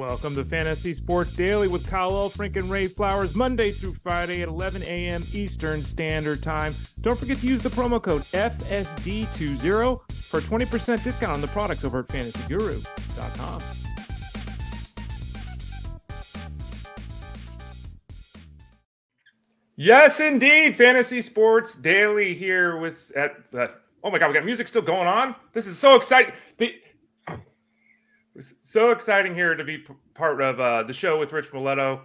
Welcome to Fantasy Sports Daily with Kyle Elfrink and Ray Flowers, Monday through Friday at 11 a.m. Eastern Standard Time. Don't forget to use the promo code FSD20 for a 20% discount on the products over at fantasyguru.com. Yes, indeed. Fantasy Sports Daily here with at uh, oh my god, we got music still going on. This is so exciting. The, so exciting here to be p- part of uh, the show with Rich Maletto.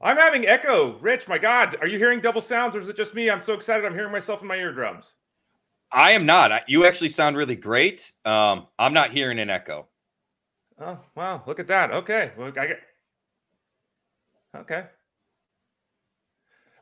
I'm having echo. Rich, my God, are you hearing double sounds or is it just me? I'm so excited. I'm hearing myself in my eardrums. I am not. You actually sound really great. Um, I'm not hearing an echo. Oh, wow. Look at that. Okay. Well, I get. Okay.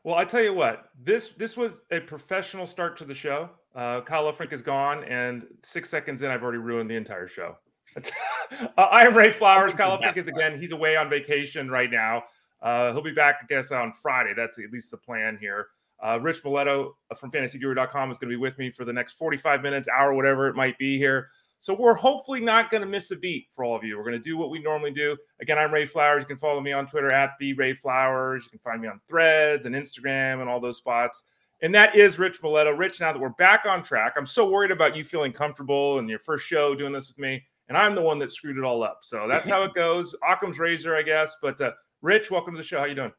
Well, I tell you what, this this was a professional start to the show. Uh, Kyle Frink is gone, and six seconds in, I've already ruined the entire show. uh, I am Ray Flowers. Kyle Frink is again. He's away on vacation right now. Uh, he'll be back, I guess, on Friday. That's at least the plan here. Uh, Rich Maletto from FantasyGuru.com is going to be with me for the next 45 minutes, hour, whatever it might be here. So we're hopefully not going to miss a beat for all of you. We're going to do what we normally do. Again, I'm Ray Flowers. You can follow me on Twitter at the Ray Flowers. You can find me on Threads and Instagram and all those spots. And that is Rich Maletto. Rich, now that we're back on track, I'm so worried about you feeling comfortable in your first show doing this with me and I'm the one that screwed it all up. So that's how it goes. Occam's razor, I guess. But uh, Rich, welcome to the show. How you doing?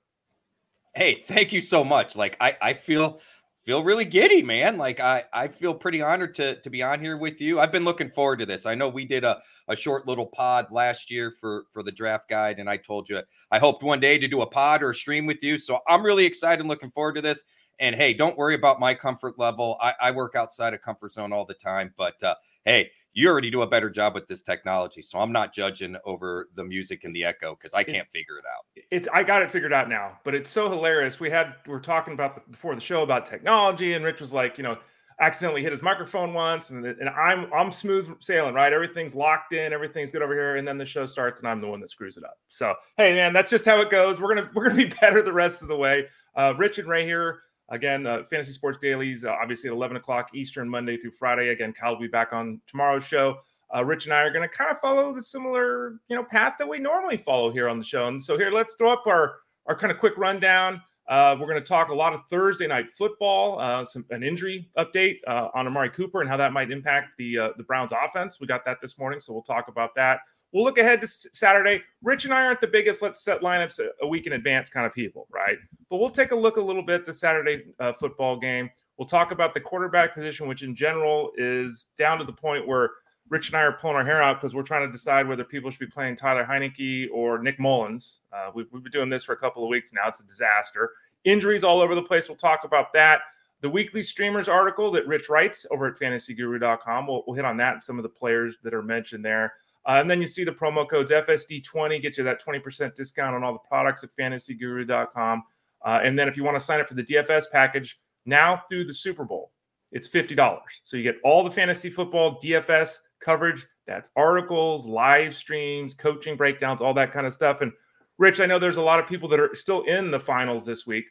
Hey, thank you so much. Like I, I feel feel really giddy, man. Like I, I feel pretty honored to to be on here with you. I've been looking forward to this. I know we did a, a short little pod last year for for the draft guide, and I told you I hoped one day to do a pod or a stream with you. So I'm really excited, and looking forward to this. And hey, don't worry about my comfort level. I, I work outside of comfort zone all the time, but uh, hey, you already do a better job with this technology. So I'm not judging over the music and the echo because I can't figure it out. It's I got it figured out now, but it's so hilarious. We had we are talking about the, before the show about technology, and Rich was like, you know, accidentally hit his microphone once, and and I'm I'm smooth sailing, right? Everything's locked in, everything's good over here, and then the show starts, and I'm the one that screws it up. So hey, man, that's just how it goes. We're gonna we're gonna be better the rest of the way. Uh, Rich and Ray here Again, uh, Fantasy Sports Dailies, uh, obviously at 11 o'clock Eastern, Monday through Friday. Again, Kyle will be back on tomorrow's show. Uh, Rich and I are going to kind of follow the similar, you know, path that we normally follow here on the show. And so here, let's throw up our our kind of quick rundown. Uh, we're going to talk a lot of Thursday night football, uh, some an injury update uh, on Amari Cooper and how that might impact the uh, the Browns offense. We got that this morning, so we'll talk about that. We'll look ahead to Saturday. Rich and I aren't the biggest let's set lineups a week in advance kind of people, right? But we'll take a look a little bit the Saturday uh, football game. We'll talk about the quarterback position, which in general is down to the point where Rich and I are pulling our hair out because we're trying to decide whether people should be playing Taylor Heinicke or Nick Mullens. Uh, we've, we've been doing this for a couple of weeks now. It's a disaster. Injuries all over the place. We'll talk about that. The weekly streamers article that Rich writes over at fantasyguru.com. We'll, we'll hit on that and some of the players that are mentioned there. Uh, and then you see the promo codes FSD20 get you that 20% discount on all the products at fantasyguru.com. Uh, and then if you want to sign up for the DFS package now through the Super Bowl, it's $50. So you get all the fantasy football DFS coverage. That's articles, live streams, coaching breakdowns, all that kind of stuff. And Rich, I know there's a lot of people that are still in the finals this week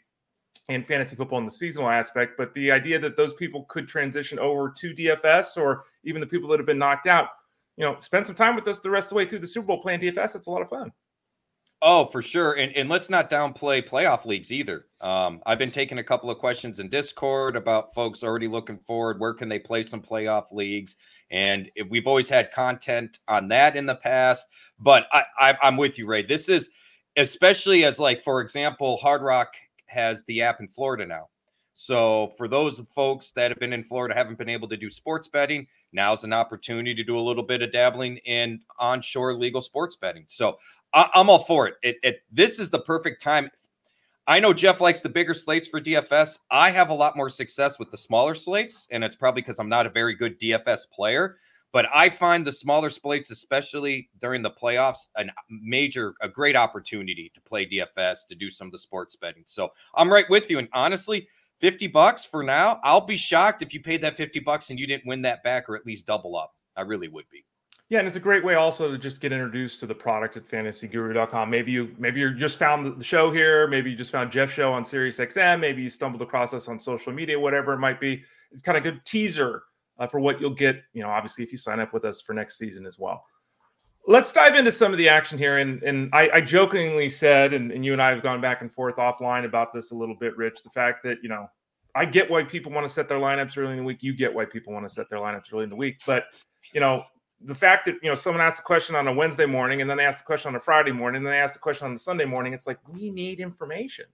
in fantasy football in the seasonal aspect, but the idea that those people could transition over to DFS or even the people that have been knocked out you know, spend some time with us the rest of the way through the Super Bowl playing DFS. It's a lot of fun. Oh, for sure. And, and let's not downplay playoff leagues either. Um, I've been taking a couple of questions in Discord about folks already looking forward. Where can they play some playoff leagues? And we've always had content on that in the past. But I, I, I'm with you, Ray. This is especially as, like, for example, Hard Rock has the app in Florida now. So for those folks that have been in Florida, haven't been able to do sports betting, now's an opportunity to do a little bit of dabbling in onshore legal sports betting. So I, am all for it. It, it. This is the perfect time. I know Jeff likes the bigger slates for DFS. I have a lot more success with the smaller slates, and it's probably because I'm not a very good DFS player. But I find the smaller slates, especially during the playoffs, a major, a great opportunity to play DFS to do some of the sports betting. So I'm right with you. And honestly, 50 bucks for now. I'll be shocked if you paid that 50 bucks and you didn't win that back or at least double up. I really would be. Yeah, and it's a great way also to just get introduced to the product at fantasyguru.com. Maybe you maybe you just found the show here, maybe you just found Jeff show on Sirius XM, maybe you stumbled across us on social media, whatever it might be. It's kind of a good teaser uh, for what you'll get, you know, obviously if you sign up with us for next season as well. Let's dive into some of the action here. And and I, I jokingly said, and, and you and I have gone back and forth offline about this a little bit, Rich. The fact that you know I get why people want to set their lineups early in the week. You get why people want to set their lineups early in the week. But you know, the fact that you know someone asked a question on a Wednesday morning and then they asked the question on a Friday morning and then they asked the question on the Sunday morning, it's like we need information.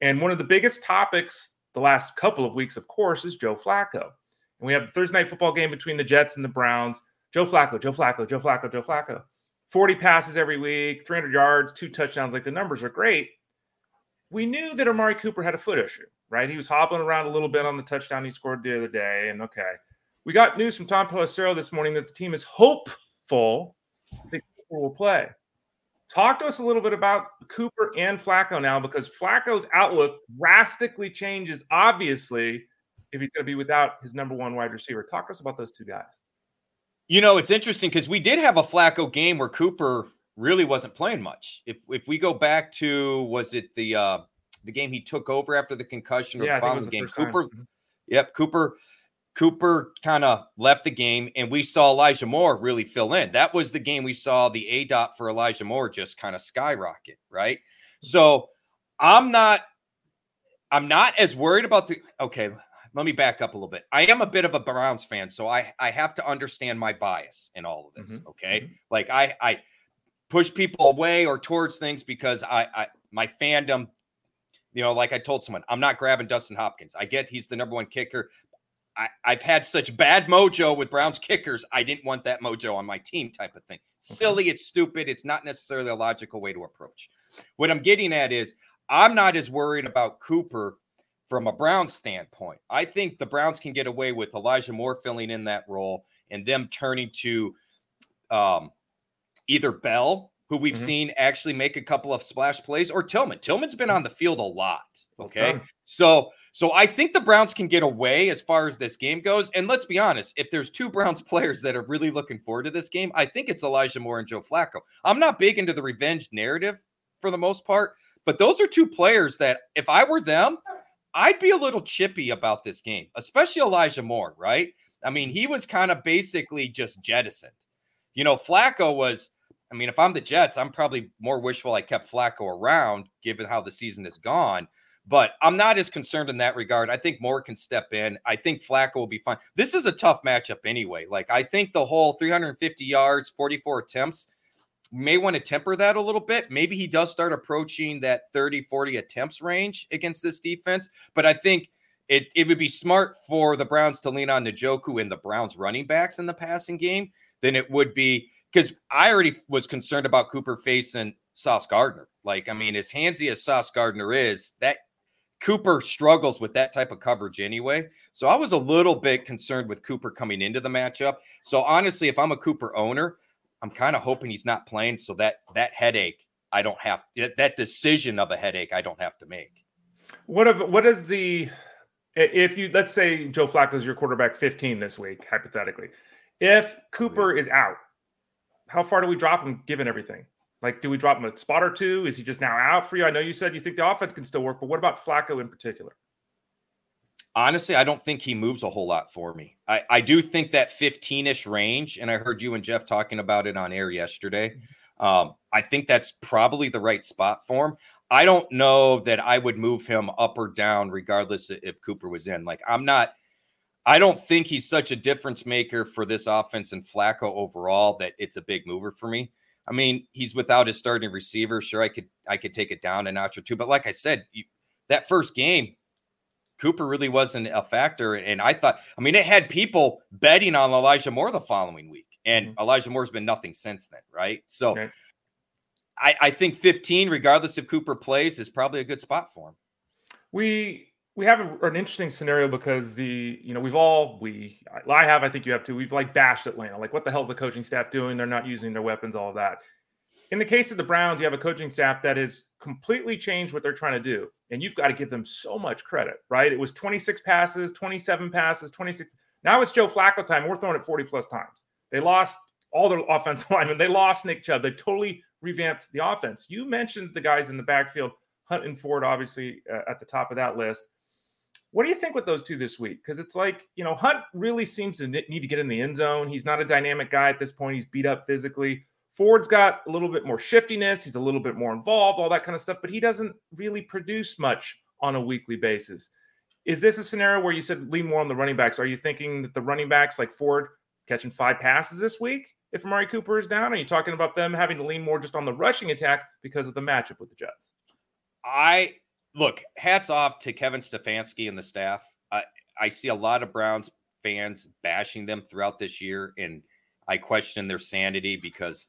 And one of the biggest topics the last couple of weeks, of course, is Joe Flacco. And we have the Thursday night football game between the Jets and the Browns. Joe Flacco, Joe Flacco, Joe Flacco, Joe Flacco. 40 passes every week, 300 yards, two touchdowns. Like the numbers are great. We knew that Amari Cooper had a foot issue, right? He was hobbling around a little bit on the touchdown he scored the other day. And okay, we got news from Tom Pelissero this morning that the team is hopeful that Cooper will play. Talk to us a little bit about Cooper and Flacco now, because Flacco's outlook drastically changes, obviously, if he's going to be without his number one wide receiver. Talk to us about those two guys. You know, it's interesting because we did have a Flacco game where Cooper really wasn't playing much. If if we go back to was it the uh the game he took over after the concussion or yeah, the game? Cooper, mm-hmm. yep, Cooper Cooper kind of left the game, and we saw Elijah Moore really fill in. That was the game we saw the A dot for Elijah Moore just kind of skyrocket, right? So I'm not, I'm not as worried about the. Okay, let me back up a little bit. I am a bit of a Browns fan, so I I have to understand my bias in all of this. Mm-hmm. Okay, mm-hmm. like I I push people away or towards things because I I my fandom you know, like I told someone, I'm not grabbing Dustin Hopkins. I get he's the number one kicker, I, have had such bad mojo with Browns kickers. I didn't want that mojo on my team, type of thing. Silly, it's stupid. It's not necessarily a logical way to approach. What I'm getting at is I'm not as worried about Cooper from a Browns standpoint. I think the Browns can get away with Elijah Moore filling in that role and them turning to um, either Bell, who we've mm-hmm. seen actually make a couple of splash plays, or Tillman. Tillman's been on the field a lot. Okay. So so I think the Browns can get away as far as this game goes. And let's be honest, if there's two Browns players that are really looking forward to this game, I think it's Elijah Moore and Joe Flacco. I'm not big into the revenge narrative for the most part, but those are two players that if I were them, I'd be a little chippy about this game, especially Elijah Moore, right? I mean, he was kind of basically just jettisoned. You know, Flacco was, I mean, if I'm the Jets, I'm probably more wishful I kept Flacco around given how the season has gone. But I'm not as concerned in that regard. I think Moore can step in. I think Flacco will be fine. This is a tough matchup anyway. Like I think the whole 350 yards, 44 attempts, may want to temper that a little bit. Maybe he does start approaching that 30, 40 attempts range against this defense. But I think it, it would be smart for the Browns to lean on Njoku and the Browns running backs in the passing game than it would be because I already was concerned about Cooper facing Sauce Gardner. Like, I mean, as handsy as Sauce Gardner is, that Cooper struggles with that type of coverage anyway. So I was a little bit concerned with Cooper coming into the matchup. So honestly, if I'm a Cooper owner, I'm kind of hoping he's not playing so that that headache I don't have that decision of a headache I don't have to make. What what is the if you let's say Joe Flacco is your quarterback 15 this week hypothetically. If Cooper is out, how far do we drop him given everything? Like, do we drop him a spot or two? Is he just now out for you? I know you said you think the offense can still work, but what about Flacco in particular? Honestly, I don't think he moves a whole lot for me. I, I do think that 15 ish range, and I heard you and Jeff talking about it on air yesterday. Mm-hmm. Um, I think that's probably the right spot for him. I don't know that I would move him up or down, regardless if Cooper was in. Like, I'm not, I don't think he's such a difference maker for this offense and Flacco overall that it's a big mover for me. I mean, he's without his starting receiver. Sure, I could I could take it down a notch or two, but like I said, you, that first game, Cooper really wasn't a factor. And I thought, I mean, it had people betting on Elijah Moore the following week, and mm-hmm. Elijah Moore's been nothing since then, right? So, okay. I I think 15, regardless if Cooper plays, is probably a good spot for him. We we have a, an interesting scenario because the you know we've all we I have I think you have too we've like bashed Atlanta like what the hell's the coaching staff doing they're not using their weapons all of that. In the case of the Browns, you have a coaching staff that has completely changed what they're trying to do, and you've got to give them so much credit, right? It was 26 passes, 27 passes, 26. Now it's Joe Flacco time. We're throwing it 40 plus times. They lost all their offensive linemen. They lost Nick Chubb. They've totally revamped the offense. You mentioned the guys in the backfield, Hunt and Ford, obviously uh, at the top of that list. What do you think with those two this week? Because it's like, you know, Hunt really seems to need to get in the end zone. He's not a dynamic guy at this point. He's beat up physically. Ford's got a little bit more shiftiness. He's a little bit more involved, all that kind of stuff, but he doesn't really produce much on a weekly basis. Is this a scenario where you said lean more on the running backs? Are you thinking that the running backs like Ford catching five passes this week if Amari Cooper is down? Are you talking about them having to lean more just on the rushing attack because of the matchup with the Jets? I look, hats off to Kevin Stefanski and the staff. I, I see a lot of Browns fans bashing them throughout this year, and I question their sanity because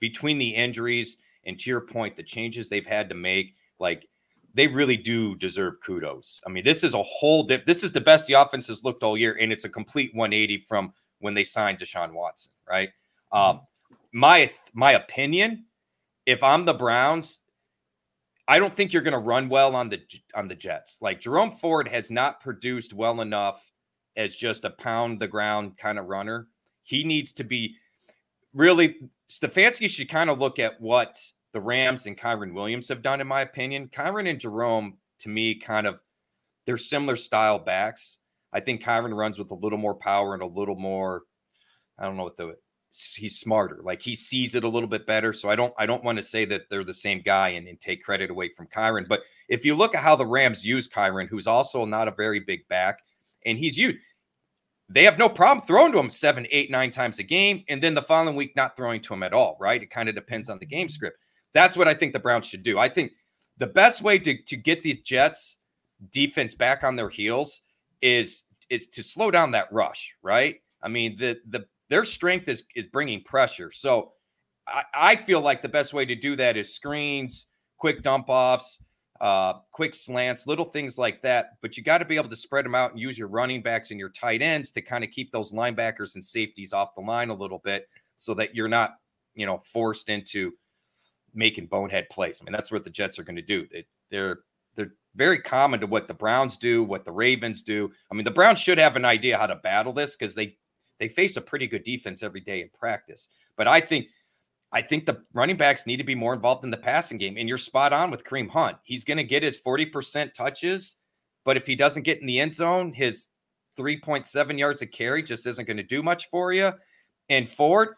between the injuries and to your point, the changes they've had to make, like they really do deserve kudos. I mean, this is a whole diff- this is the best the offense has looked all year, and it's a complete 180 from when they signed Deshaun Watson, right? Mm-hmm. Um, my my opinion, if I'm the Browns, I don't think you're going to run well on the on the Jets. Like Jerome Ford has not produced well enough as just a pound the ground kind of runner. He needs to be really Stefanski should kind of look at what the Rams and Kyren Williams have done, in my opinion. Kyren and Jerome, to me, kind of they're similar style backs. I think Kyren runs with a little more power and a little more, I don't know what the he's smarter. Like he sees it a little bit better. So I don't I don't want to say that they're the same guy and, and take credit away from Kyren. But if you look at how the Rams use Kyren, who's also not a very big back, and he's used they have no problem throwing to him seven, eight, nine times a game, and then the following week not throwing to him at all, right? It kind of depends on the game mm-hmm. script. That's what I think the Browns should do. I think the best way to, to get the Jets defense back on their heels is is to slow down that rush, right? I mean, the the their strength is is bringing pressure. So I, I feel like the best way to do that is screens, quick dump offs, uh, quick slants, little things like that. But you got to be able to spread them out and use your running backs and your tight ends to kind of keep those linebackers and safeties off the line a little bit so that you're not, you know, forced into making bonehead plays. I mean, that's what the Jets are going to do. They, they're they're very common to what the Browns do, what the Ravens do. I mean, the Browns should have an idea how to battle this because they they face a pretty good defense every day in practice. But I think I think the running backs need to be more involved in the passing game. And you're spot on with Kareem Hunt. He's going to get his 40% touches, but if he doesn't get in the end zone, his 3.7 yards of carry just isn't going to do much for you. And Ford,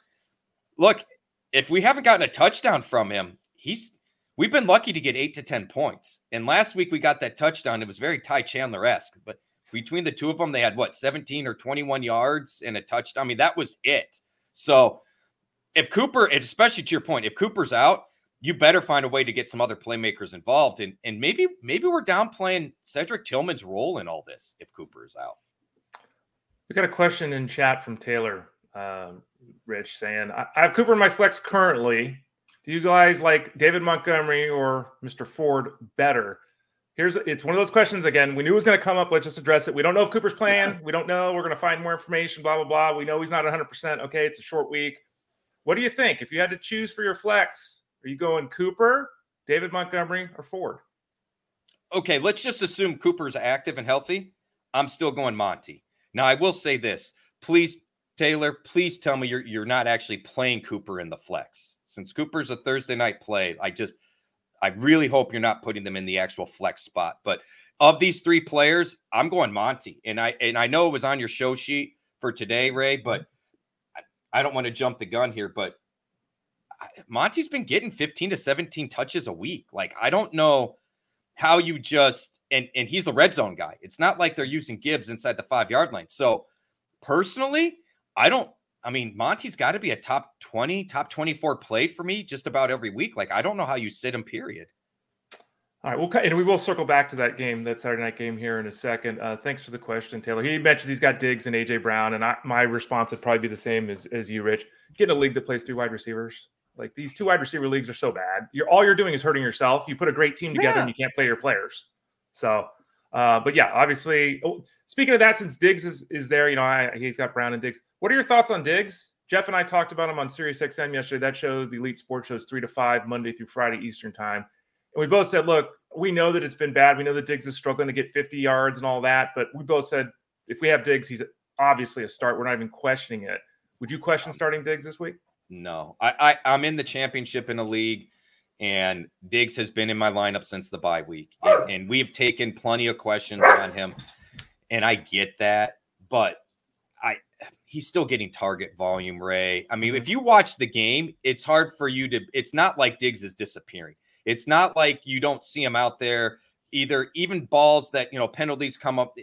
look, if we haven't gotten a touchdown from him, he's we've been lucky to get eight to 10 points. And last week we got that touchdown. It was very Ty Chandler esque, but between the two of them, they had what 17 or 21 yards and a touchdown. I mean, that was it. So if Cooper, especially to your point, if Cooper's out, you better find a way to get some other playmakers involved. And and maybe maybe we're downplaying Cedric Tillman's role in all this if Cooper is out. We got a question in chat from Taylor um, Rich saying, I, I have Cooper in my flex currently. Do you guys like David Montgomery or Mr. Ford better? Here's it's one of those questions again. We knew it was going to come up. Let's just address it. We don't know if Cooper's playing. We don't know. We're going to find more information. Blah blah blah. We know he's not 100. percent Okay, it's a short week. What do you think? If you had to choose for your flex, are you going Cooper, David Montgomery, or Ford? Okay, let's just assume Cooper's active and healthy. I'm still going Monty. Now I will say this: please Taylor, please tell me you're you're not actually playing Cooper in the flex. Since Cooper's a Thursday night play, I just I really hope you're not putting them in the actual flex spot. But of these three players, I'm going Monty. And I and I know it was on your show sheet for today, Ray, but I, don't want to jump the gun here, but Monty's been getting 15 to 17 touches a week. Like I don't know how you just and and he's the red zone guy. It's not like they're using Gibbs inside the 5-yard line. So personally, I don't. I mean, Monty's got to be a top 20, top 24 play for me just about every week. Like, I don't know how you sit him, period. All right, well, and we will circle back to that game, that Saturday night game here in a second. Uh, thanks for the question, Taylor. He mentioned he's got Diggs and AJ Brown, and I, my response would probably be the same as, as you, Rich. Get in a league that plays three wide receivers. Like these two wide receiver leagues are so bad. You're all you're doing is hurting yourself. You put a great team together yeah. and you can't play your players. So, uh, but yeah, obviously, oh, Speaking of that, since Diggs is, is there, you know, I, he's got Brown and Diggs. What are your thoughts on Diggs? Jeff and I talked about him on Sirius XM yesterday. That shows the Elite Sports shows three to five Monday through Friday Eastern time. And we both said, look, we know that it's been bad. We know that Diggs is struggling to get 50 yards and all that. But we both said if we have Diggs, he's obviously a start. We're not even questioning it. Would you question starting Diggs this week? No, I, I am in the championship in a league, and Diggs has been in my lineup since the bye week, and, and we've taken plenty of questions on him and I get that, but I he's still getting target volume, Ray. I mean, mm-hmm. if you watch the game, it's hard for you to. It's not like Diggs is disappearing. It's not like you don't see him out there either. Even balls that you know penalties come up.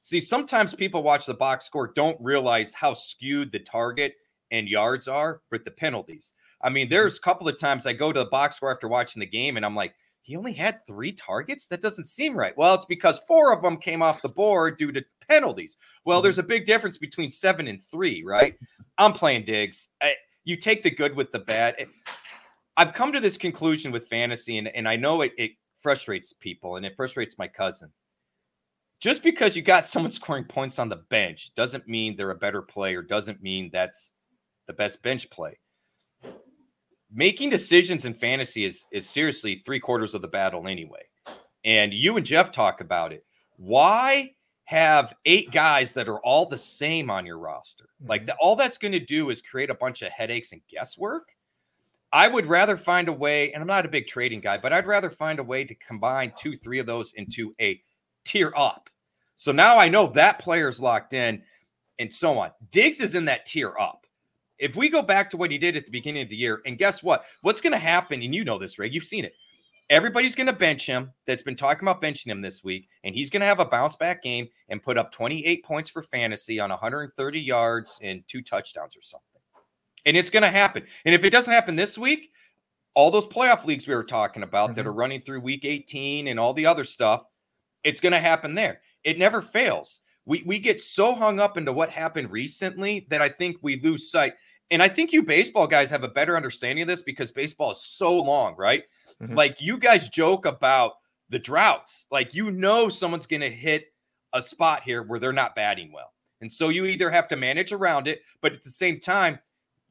See, sometimes people watch the box score don't realize how skewed the target and yards are with the penalties. I mean, mm-hmm. there's a couple of times I go to the box score after watching the game, and I'm like, he only had three targets. That doesn't seem right. Well, it's because four of them came off the board due to penalties. Well, mm-hmm. there's a big difference between seven and three, right? I'm playing digs. I, you take the good with the bad. I've come to this conclusion with fantasy, and, and I know it, it frustrates people, and it frustrates my cousin. Just because you got someone scoring points on the bench doesn't mean they're a better player, doesn't mean that's the best bench play. Making decisions in fantasy is, is seriously three quarters of the battle anyway. And you and Jeff talk about it. Why have eight guys that are all the same on your roster. Mm-hmm. Like the, all that's going to do is create a bunch of headaches and guesswork. I would rather find a way, and I'm not a big trading guy, but I'd rather find a way to combine two, three of those into a tier up. So now I know that player's locked in and so on. Diggs is in that tier up. If we go back to what he did at the beginning of the year, and guess what? What's going to happen? And you know this, Ray, you've seen it everybody's going to bench him that's been talking about benching him this week, and he's going to have a bounce back game and put up 28 points for fantasy on 130 yards and two touchdowns or something. And it's going to happen. And if it doesn't happen this week, all those playoff leagues we were talking about mm-hmm. that are running through week 18 and all the other stuff, it's going to happen there. It never fails. We, we get so hung up into what happened recently that I think we lose sight. And I think you baseball guys have a better understanding of this because baseball is so long, right? Mm-hmm. Like you guys joke about the droughts. Like you know someone's going to hit a spot here where they're not batting well. And so you either have to manage around it, but at the same time,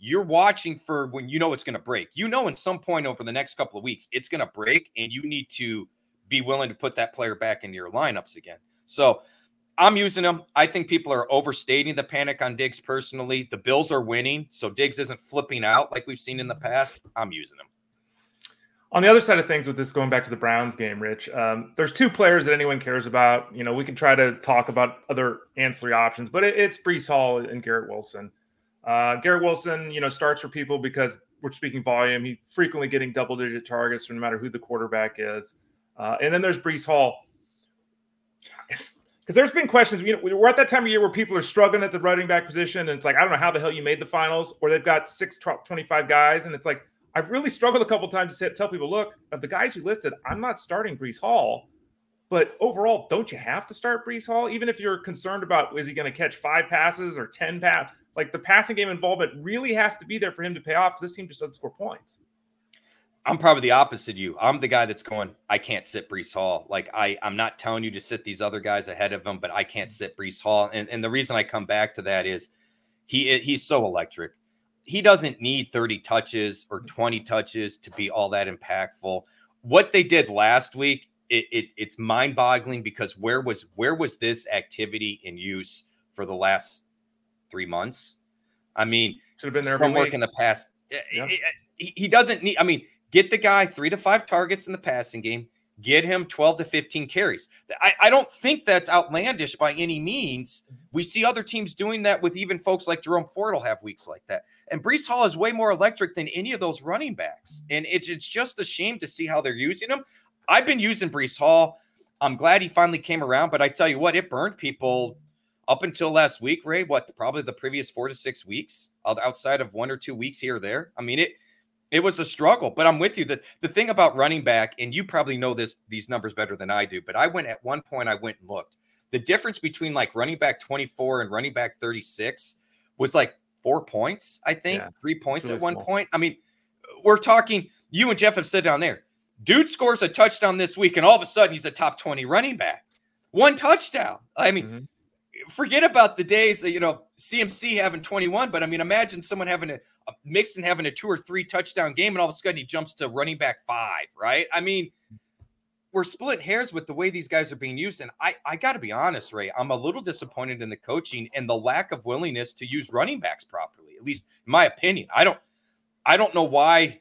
you're watching for when you know it's going to break. You know, in some point over the next couple of weeks, it's going to break, and you need to be willing to put that player back into your lineups again. So I'm using them. I think people are overstating the panic on Diggs personally. The Bills are winning, so Diggs isn't flipping out like we've seen in the past. I'm using them. On the other side of things, with this going back to the Browns game, Rich, um, there's two players that anyone cares about. You know, we can try to talk about other ancillary options, but it, it's Breece Hall and Garrett Wilson. Uh, Garrett Wilson, you know, starts for people because we're speaking volume. He's frequently getting double digit targets no matter who the quarterback is. Uh, and then there's Breece Hall. Because there's been questions, you know, we're at that time of year where people are struggling at the running back position, and it's like, I don't know how the hell you made the finals, or they've got six, 25 guys, and it's like, I've really struggled a couple times to tell people, look, of the guys you listed, I'm not starting Breece Hall. But overall, don't you have to start Breece Hall? Even if you're concerned about is he going to catch five passes or 10 pass? Like the passing game involvement really has to be there for him to pay off because this team just doesn't score points. I'm probably the opposite of you. I'm the guy that's going, I can't sit Breece Hall. Like I, I'm not telling you to sit these other guys ahead of him, but I can't sit Breece Hall. And, and the reason I come back to that is he he's so electric he doesn't need 30 touches or 20 touches to be all that impactful. What they did last week, it, it, it's mind-boggling because where was where was this activity in use for the last three months? I mean, should have been there from work in the past. Yeah. He, he doesn't need. I mean, get the guy three to five targets in the passing game. Get him 12 to 15 carries. I, I don't think that's outlandish by any means. We see other teams doing that with even folks like Jerome Ford will have weeks like that. And Breece Hall is way more electric than any of those running backs. And it's, it's just a shame to see how they're using him. I've been using Breece Hall. I'm glad he finally came around, but I tell you what, it burned people up until last week, Ray. What probably the previous four to six weeks, outside of one or two weeks here or there. I mean, it it was a struggle. But I'm with you. The the thing about running back, and you probably know this these numbers better than I do, but I went at one point, I went and looked. The difference between like running back 24 and running back 36 was like four points, I think, yeah, three points at one small. point. I mean, we're talking, you and Jeff have said down there, dude scores a touchdown this week, and all of a sudden he's a top 20 running back. One touchdown. I mean, mm-hmm. Forget about the days, you know, CMC having 21, but I mean, imagine someone having a, a mix and having a two or three touchdown game, and all of a sudden he jumps to running back five, right? I mean, we're splitting hairs with the way these guys are being used. And I, I got to be honest, Ray, I'm a little disappointed in the coaching and the lack of willingness to use running backs properly. At least in my opinion, I don't, I don't know why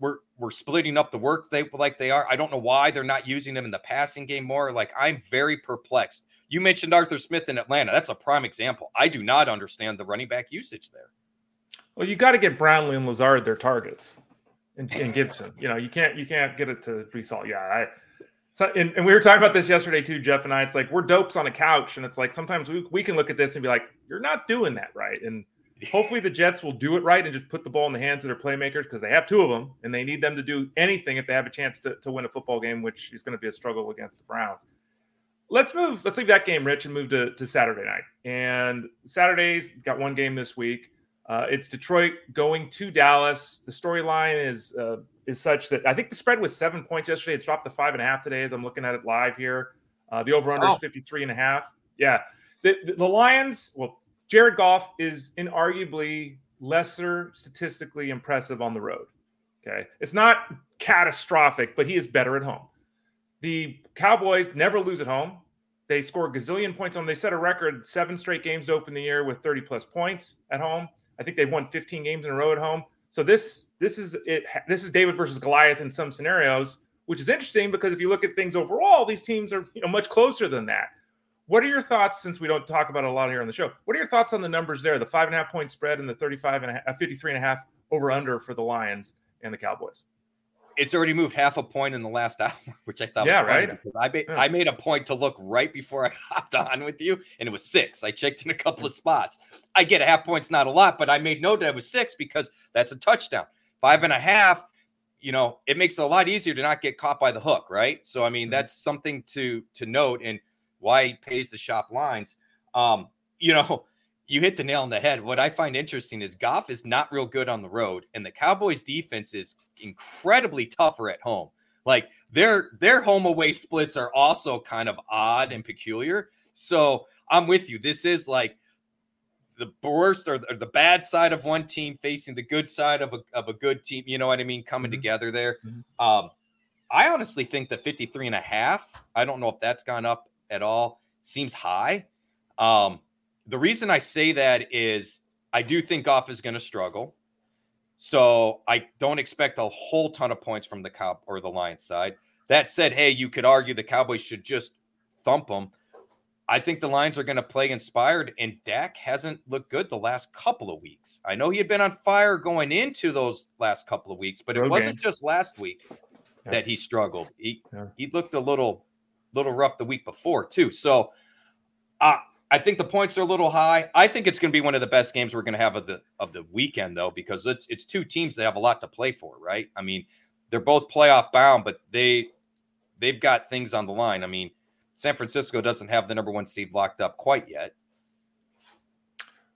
we're we're splitting up the work they like they are. I don't know why they're not using them in the passing game more. Like I'm very perplexed. You mentioned Arthur Smith in Atlanta. That's a prime example. I do not understand the running back usage there. Well, you got to get Brownlee and Lazard their targets, and, and Gipson. you know, you can't you can't get it to Hall. Yeah, I. So, and, and, we were talking about this yesterday too, Jeff and I. It's like we're dopes on a couch, and it's like sometimes we, we can look at this and be like, "You're not doing that right." And hopefully, the Jets will do it right and just put the ball in the hands of their playmakers because they have two of them, and they need them to do anything if they have a chance to, to win a football game, which is going to be a struggle against the Browns. Let's move. Let's leave that game, Rich, and move to, to Saturday night. And Saturday's got one game this week. Uh, it's Detroit going to Dallas. The storyline is uh, is such that I think the spread was seven points yesterday. It's dropped to five and a half today as I'm looking at it live here. Uh, the over under oh. is 53 and a half. Yeah. The, the, the, Lions, well, Jared Goff is inarguably lesser statistically impressive on the road. Okay. It's not catastrophic, but he is better at home. The Cowboys never lose at home. They score a gazillion points on. They set a record seven straight games to open the year with 30 plus points at home. I think they've won 15 games in a row at home. So this this is it. This is David versus Goliath in some scenarios, which is interesting because if you look at things overall, these teams are you know much closer than that. What are your thoughts since we don't talk about a lot here on the show? What are your thoughts on the numbers there? The five and a half point spread and the 35 and a half, uh, 53 and a half over under for the Lions and the Cowboys it's already moved half a point in the last hour, which I thought yeah, right. I made, yeah. I made a point to look right before I hopped on with you, and it was six. I checked in a couple of spots. I get a half point's not a lot, but I made note that it was six because that's a touchdown. Five and a half, you know, it makes it a lot easier to not get caught by the hook, right? So I mean, that's something to to note and why he pays the shop lines. Um, you know, you hit the nail on the head. What I find interesting is Goff is not real good on the road, and the Cowboys defense is incredibly tougher at home. Like their their home away splits are also kind of odd and peculiar. So I'm with you. This is like the worst or the, bad side of one team facing the good side of a, of a good team. You know what I mean? Coming mm-hmm. together there. Mm-hmm. Um, I honestly think the 53 and a half, I don't know if that's gone up at all, seems high. Um, the reason I say that is I do think Goff is going to struggle. So I don't expect a whole ton of points from the Cow or the Lions side. That said, hey, you could argue the Cowboys should just thump them. I think the Lions are going to play inspired, and Dak hasn't looked good the last couple of weeks. I know he had been on fire going into those last couple of weeks, but it wasn't just last week yeah. that he struggled. He yeah. he looked a little little rough the week before too. So, uh, I think the points are a little high. I think it's going to be one of the best games we're going to have of the of the weekend, though, because it's it's two teams that have a lot to play for, right? I mean, they're both playoff bound, but they they've got things on the line. I mean, San Francisco doesn't have the number one seed locked up quite yet.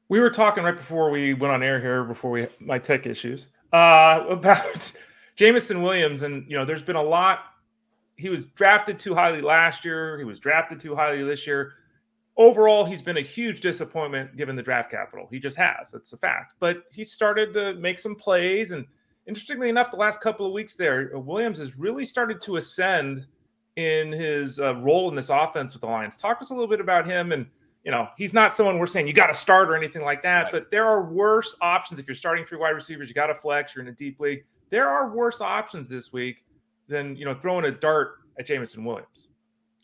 We were talking right before we went on air here, before we my tech issues, uh, about Jameson Williams, and you know, there's been a lot. He was drafted too highly last year. He was drafted too highly this year overall, he's been a huge disappointment given the draft capital. He just has. That's a fact. But he started to make some plays. And interestingly enough, the last couple of weeks there, Williams has really started to ascend in his uh, role in this offense with the Lions. Talk to us a little bit about him. And, you know, he's not someone we're saying you got to start or anything like that. Right. But there are worse options. If you're starting three wide receivers, you got to flex, you're in a deep league. There are worse options this week than, you know, throwing a dart at Jameson Williams.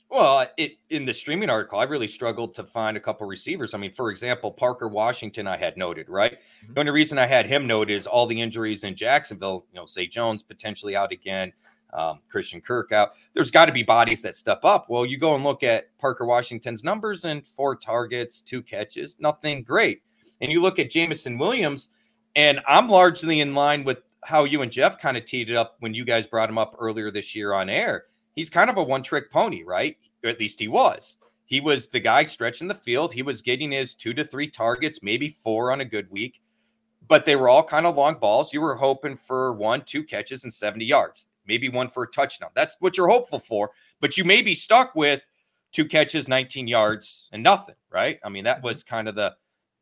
Well, it, in the streaming article, I really struggled to find a couple receivers. I mean, for example, Parker Washington, I had noted, right? Mm-hmm. The only reason I had him noted is all the injuries in Jacksonville. You know, say Jones potentially out again, um, Christian Kirk out. There's got to be bodies that step up. Well, you go and look at Parker Washington's numbers and four targets, two catches, nothing great. And you look at Jameson Williams, and I'm largely in line with how you and Jeff kind of teed it up when you guys brought him up earlier this year on air he's kind of a one trick pony, right? Or at least he was. He was the guy stretching the field. He was getting his two to three targets, maybe four on a good week, but they were all kind of long balls. You were hoping for one, two catches and 70 yards, maybe one for a touchdown. That's what you're hopeful for, but you may be stuck with two catches, 19 yards and nothing, right? I mean, that was mm-hmm. kind of the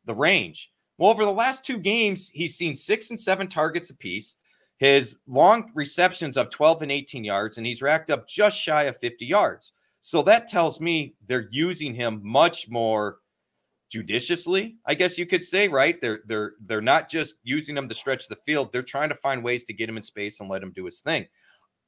the range. Well, over the last two games, he's seen six and seven targets apiece his long receptions of 12 and 18 yards, and he's racked up just shy of 50 yards. So that tells me they're using him much more judiciously, I guess you could say, right? They're they're they're not just using him to stretch the field, they're trying to find ways to get him in space and let him do his thing.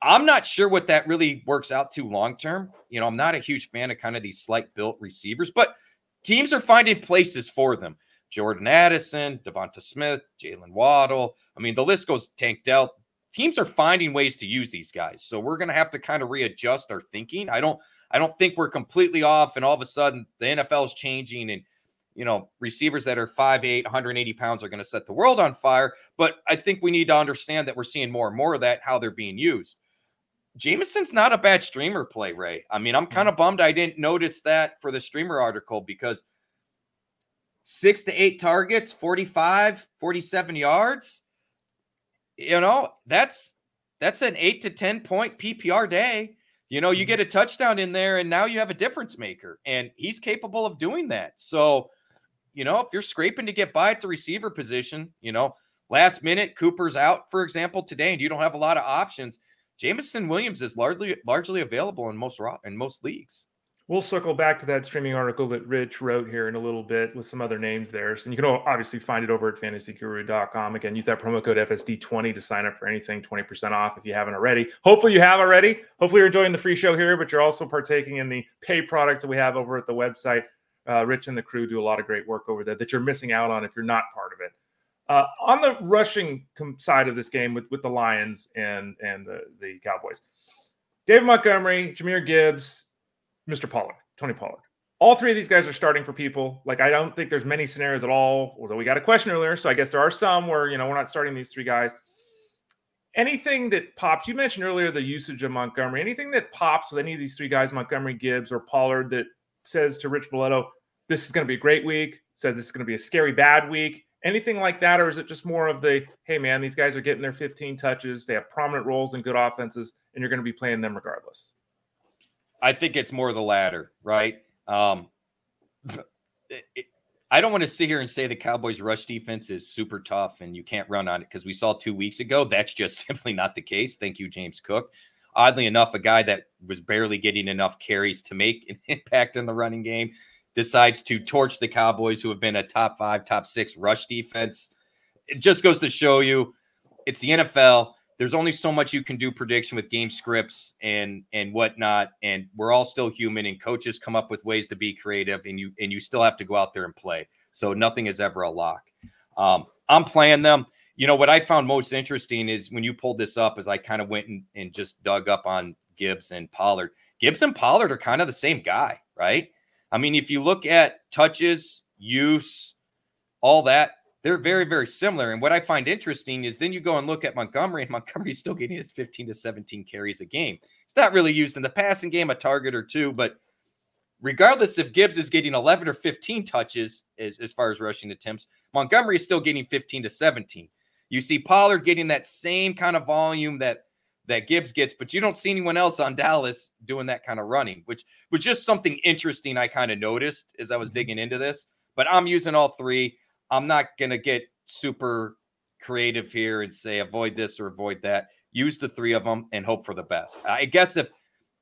I'm not sure what that really works out to long term. You know, I'm not a huge fan of kind of these slight built receivers, but teams are finding places for them. Jordan Addison, Devonta Smith, Jaylen Waddle. I mean, the list goes Tank Dell. Teams are finding ways to use these guys. So we're going to have to kind of readjust our thinking. I don't I don't think we're completely off and all of a sudden the NFL is changing and you know, receivers that are 5'8, 180 pounds are going to set the world on fire. But I think we need to understand that we're seeing more and more of that, how they're being used. Jameson's not a bad streamer play, Ray. I mean, I'm mm. kind of bummed I didn't notice that for the streamer article because six to eight targets, 45, 47 yards. You know, that's that's an eight to 10 point PPR day. You know, you mm-hmm. get a touchdown in there, and now you have a difference maker, and he's capable of doing that. So, you know, if you're scraping to get by at the receiver position, you know, last minute Cooper's out, for example, today, and you don't have a lot of options. Jameson Williams is largely largely available in most in most leagues. We'll circle back to that streaming article that Rich wrote here in a little bit with some other names there. So you can obviously find it over at fantasyguru.com. Again, use that promo code FSD20 to sign up for anything, 20% off if you haven't already. Hopefully you have already. Hopefully you're enjoying the free show here, but you're also partaking in the pay product that we have over at the website. Uh, Rich and the crew do a lot of great work over there that you're missing out on if you're not part of it. Uh, on the rushing side of this game with, with the Lions and and the, the Cowboys, David Montgomery, Jahmyr Gibbs, Mr. Pollard, Tony Pollard. All three of these guys are starting for people. Like I don't think there's many scenarios at all. Although we got a question earlier, so I guess there are some where you know we're not starting these three guys. Anything that pops, you mentioned earlier the usage of Montgomery. Anything that pops with any of these three guys, Montgomery, Gibbs, or Pollard, that says to Rich Maletto, "This is going to be a great week." says this is going to be a scary bad week anything like that, or is it just more of the hey man, these guys are getting their 15 touches, they have prominent roles in good offenses, and you're going to be playing them regardless? I think it's more the latter, right? Um, it, it, I don't want to sit here and say the Cowboys' rush defense is super tough and you can't run on it because we saw two weeks ago that's just simply not the case. Thank you, James Cook. Oddly enough, a guy that was barely getting enough carries to make an impact in the running game decides to torch the Cowboys, who have been a top five, top six rush defense. It just goes to show you it's the NFL. There's only so much you can do prediction with game scripts and and whatnot, and we're all still human. And coaches come up with ways to be creative, and you and you still have to go out there and play. So nothing is ever a lock. Um, I'm playing them. You know what I found most interesting is when you pulled this up, as I kind of went and, and just dug up on Gibbs and Pollard. Gibbs and Pollard are kind of the same guy, right? I mean, if you look at touches, use, all that, they're very, very similar. And what I find interesting is then you go and look at Montgomery, and Montgomery's still getting his 15 to 17 carries a game. It's not really used in the passing game, a target or two, but regardless if Gibbs is getting 11 or 15 touches as, as far as rushing attempts, Montgomery is still getting 15 to 17. You see Pollard getting that same kind of volume that that Gibbs gets, but you don't see anyone else on Dallas doing that kind of running, which was just something interesting I kind of noticed as I was mm-hmm. digging into this. But I'm using all three. I'm not going to get super creative here and say avoid this or avoid that. Use the three of them and hope for the best. I guess if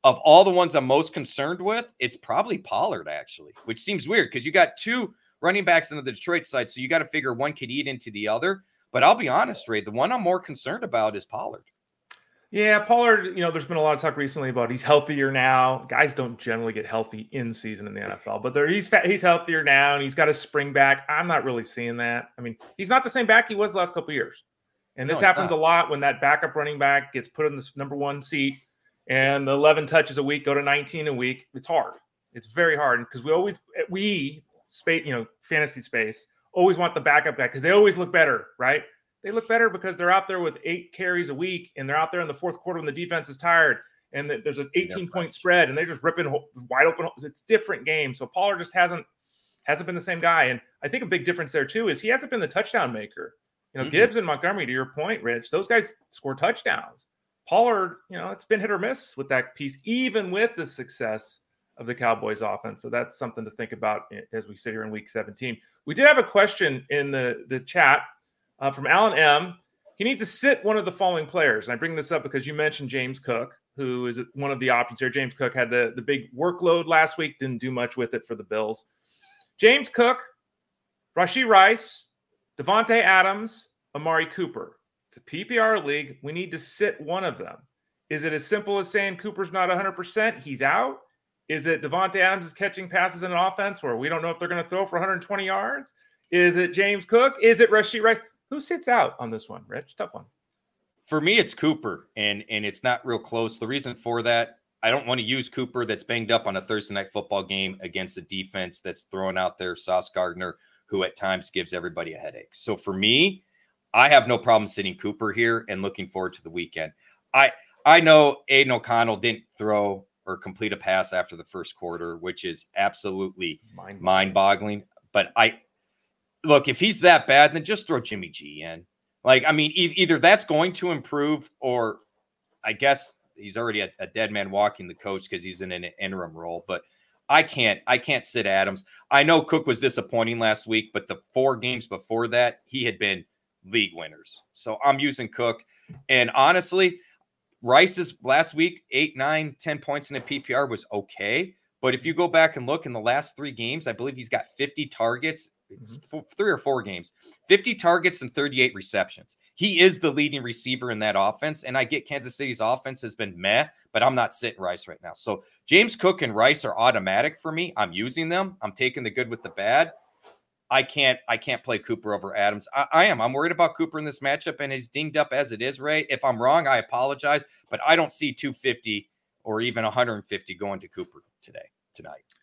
of all the ones I'm most concerned with, it's probably Pollard actually, which seems weird because you got two running backs on the Detroit side, so you got to figure one could eat into the other. But I'll be honest, Ray, the one I'm more concerned about is Pollard. Yeah, Pollard, you know, there's been a lot of talk recently about he's healthier now. Guys don't generally get healthy in season in the NFL, but there he's he's healthier now and he's got a spring back. I'm not really seeing that. I mean, he's not the same back he was the last couple years. And this no, happens not. a lot when that backup running back gets put in this number one seat and the 11 touches a week go to 19 a week. It's hard. It's very hard because we always we space, you know, fantasy space always want the backup guy because they always look better, right? They look better because they're out there with eight carries a week and they're out there in the fourth quarter when the defense is tired and there's an 18 point spread and they're just ripping wide open. It's different game. So Pollard just hasn't hasn't been the same guy. And I think a big difference there too is he hasn't been the touchdown maker. You know, mm-hmm. Gibbs and Montgomery, to your point, Rich, those guys score touchdowns. Pollard, you know, it's been hit or miss with that piece, even with the success of the Cowboys offense. So that's something to think about as we sit here in week 17. We did have a question in the, the chat uh, from Alan M. He needs to sit one of the following players. And I bring this up because you mentioned James Cook, who is one of the options here. James Cook had the, the big workload last week, didn't do much with it for the Bills. James Cook, Rashee Rice, Davante Adams, Amari Cooper. It's a PPR league. We need to sit one of them. Is it as simple as saying Cooper's not 100%? He's out? Is it Davante Adams is catching passes in an offense where we don't know if they're going to throw for 120 yards? Is it James Cook? Is it Rashee Rice? Who sits out on this one, Rich? Tough one. For me, it's Cooper, and and it's not real close. The reason for that, I don't want to use Cooper that's banged up on a Thursday night football game against a defense that's throwing out there Sauce Gardner, who at times gives everybody a headache. So for me, I have no problem sitting Cooper here and looking forward to the weekend. I I know Aidan O'Connell didn't throw or complete a pass after the first quarter, which is absolutely mind boggling. But I look, if he's that bad, then just throw Jimmy G in. Like, I mean, e- either that's going to improve, or I guess he's already a, a dead man walking the coach because he's in an interim role. But I can't, I can't sit Adams. I know Cook was disappointing last week, but the four games before that, he had been league winners. So I'm using Cook. And honestly, Rice's last week, eight, nine, ten points in a PPR was okay. But if you go back and look in the last three games, I believe he's got 50 targets. It's mm-hmm. three or four games, 50 targets and 38 receptions. He is the leading receiver in that offense. And I get Kansas City's offense has been meh, but I'm not sitting Rice right now. So James Cook and Rice are automatic for me. I'm using them. I'm taking the good with the bad. I can't I can't play Cooper over Adams. I, I, am. I'm worried about Cooper in this matchup, and he's dinged up as it is, Ray. If I'm wrong, I apologize, but I don't see 250 or even 150 going to Cooper today, tonight.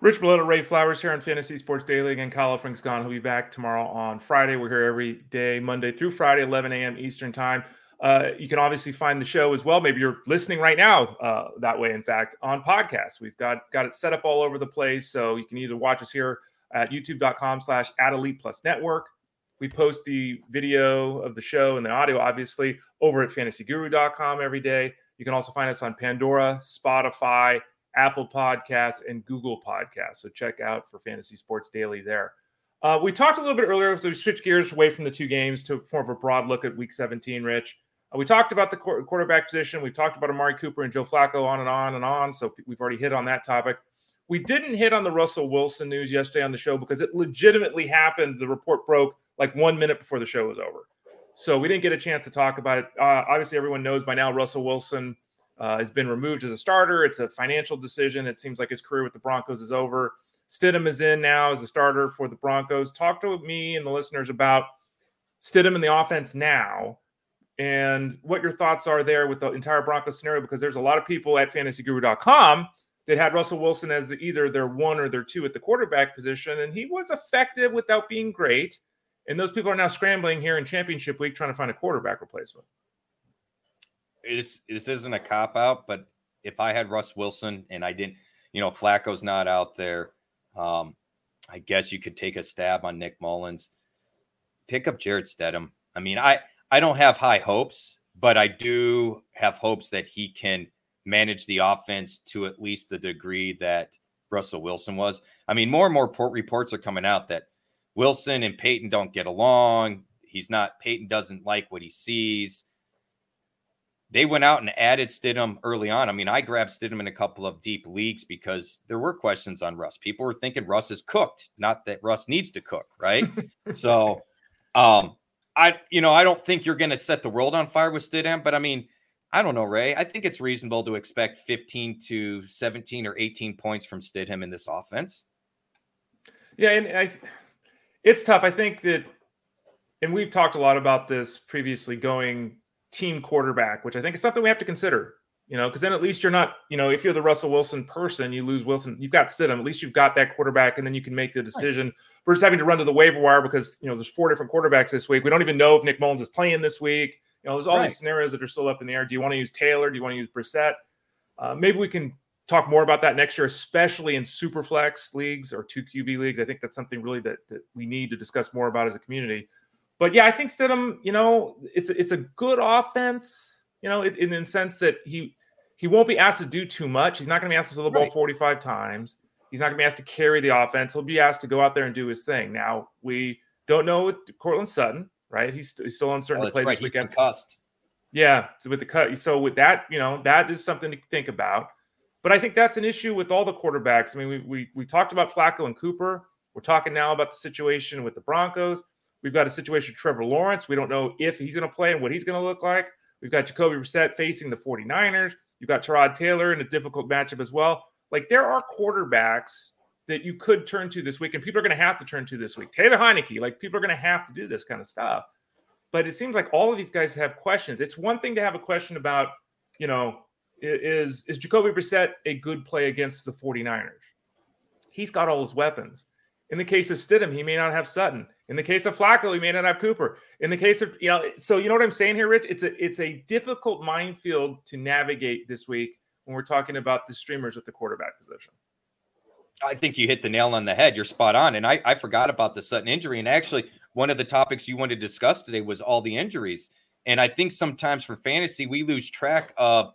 Rich Maletto, Ray Flowers here on Fantasy Sports Daily. Again, Kyle Frank's gone. He'll be back tomorrow on Friday. We're here every day, Monday through Friday, 11 a.m. Eastern Time. Uh, you can obviously find the show as well. Maybe you're listening right now uh, that way. In fact, on podcasts, we've got got it set up all over the place, so you can either watch us here at youtube.com slash at elite plus network. We post the video of the show and the audio, obviously, over at fantasyguru.com every day. You can also find us on Pandora, Spotify, Apple Podcasts, and Google Podcasts. So check out for Fantasy Sports Daily there. Uh, we talked a little bit earlier, so we switch gears away from the two games to more of a broad look at week 17, Rich. Uh, we talked about the quarterback position. We've talked about Amari Cooper and Joe Flacco on and on and on. So we've already hit on that topic. We didn't hit on the Russell Wilson news yesterday on the show because it legitimately happened. The report broke like one minute before the show was over. So we didn't get a chance to talk about it. Uh, obviously, everyone knows by now Russell Wilson uh, has been removed as a starter. It's a financial decision. It seems like his career with the Broncos is over. Stidham is in now as the starter for the Broncos. Talk to me and the listeners about Stidham in the offense now and what your thoughts are there with the entire Broncos scenario because there's a lot of people at fantasyguru.com that had Russell Wilson as the, either their one or their two at the quarterback position, and he was effective without being great. And those people are now scrambling here in championship week trying to find a quarterback replacement. This this isn't a cop out, but if I had Russ Wilson and I didn't, you know, Flacco's not out there, um, I guess you could take a stab on Nick Mullens. Pick up Jarrett Stidham. I mean, I I don't have high hopes, but I do have hopes that he can manage the offense to at least the degree that Russell Wilson was. I mean, more and more port reports are coming out that Wilson and Peyton don't get along. He's not, Peyton doesn't like what he sees. They went out and added Stidham early on. I mean, I grabbed Stidham in a couple of deep leagues because there were questions on Russ. People were thinking Russ is cooked, not that Russ needs to cook, right? so, um, I, you know, I don't think you're going to set the world on fire with Stidham, but I mean, I don't know, Ray. I think it's reasonable to expect 15 to 17 or 18 points from Stidham in this offense. Yeah, and I, it's tough. I think that, and we've talked a lot about this previously, going team quarterback, which I think is something we have to consider. You know, because then at least you're not, you know, if you're the Russell Wilson person, you lose Wilson. You've got Stidham. At least you've got that quarterback, and then you can make the decision right. versus having to run to the waiver wire because you know there's four different quarterbacks this week. We don't even know if Nick Mullens is playing this week. You know, there's all right. these scenarios that are still up in the air. Do you want to use Taylor? Do you want to use Brissett? Uh, maybe we can talk more about that next year, especially in super flex leagues or two QB leagues. I think that's something really that, that we need to discuss more about as a community. But yeah, I think Stidham, you know, it's it's a good offense, you know, in, in the sense that he he won't be asked to do too much. He's not going to be asked to throw the ball right. 45 times. He's not going to be asked to carry the offense. He'll be asked to go out there and do his thing. Now we don't know with Courtland Sutton right? He's, he's still uncertain oh, to play right. this weekend. Cussed. Yeah, so with the cut. So with that, you know, that is something to think about. But I think that's an issue with all the quarterbacks. I mean, we we we talked about Flacco and Cooper. We're talking now about the situation with the Broncos. We've got a situation Trevor Lawrence. We don't know if he's going to play and what he's going to look like. We've got Jacoby Brissett facing the 49ers. You've got Tyrod Taylor in a difficult matchup as well. Like there are quarterbacks that you could turn to this week, and people are going to have to turn to this week. Taylor Heinicke, like people are going to have to do this kind of stuff. But it seems like all of these guys have questions. It's one thing to have a question about, you know, is is Jacoby Brissett a good play against the 49ers? He's got all his weapons. In the case of Stidham, he may not have Sutton. In the case of Flacco, he may not have Cooper. In the case of, you know, so you know what I'm saying here, Rich? It's a it's a difficult minefield to navigate this week when we're talking about the streamers at the quarterback position. I think you hit the nail on the head. You're spot on. And I, I forgot about the Sutton injury. And actually, one of the topics you wanted to discuss today was all the injuries. And I think sometimes for fantasy, we lose track of,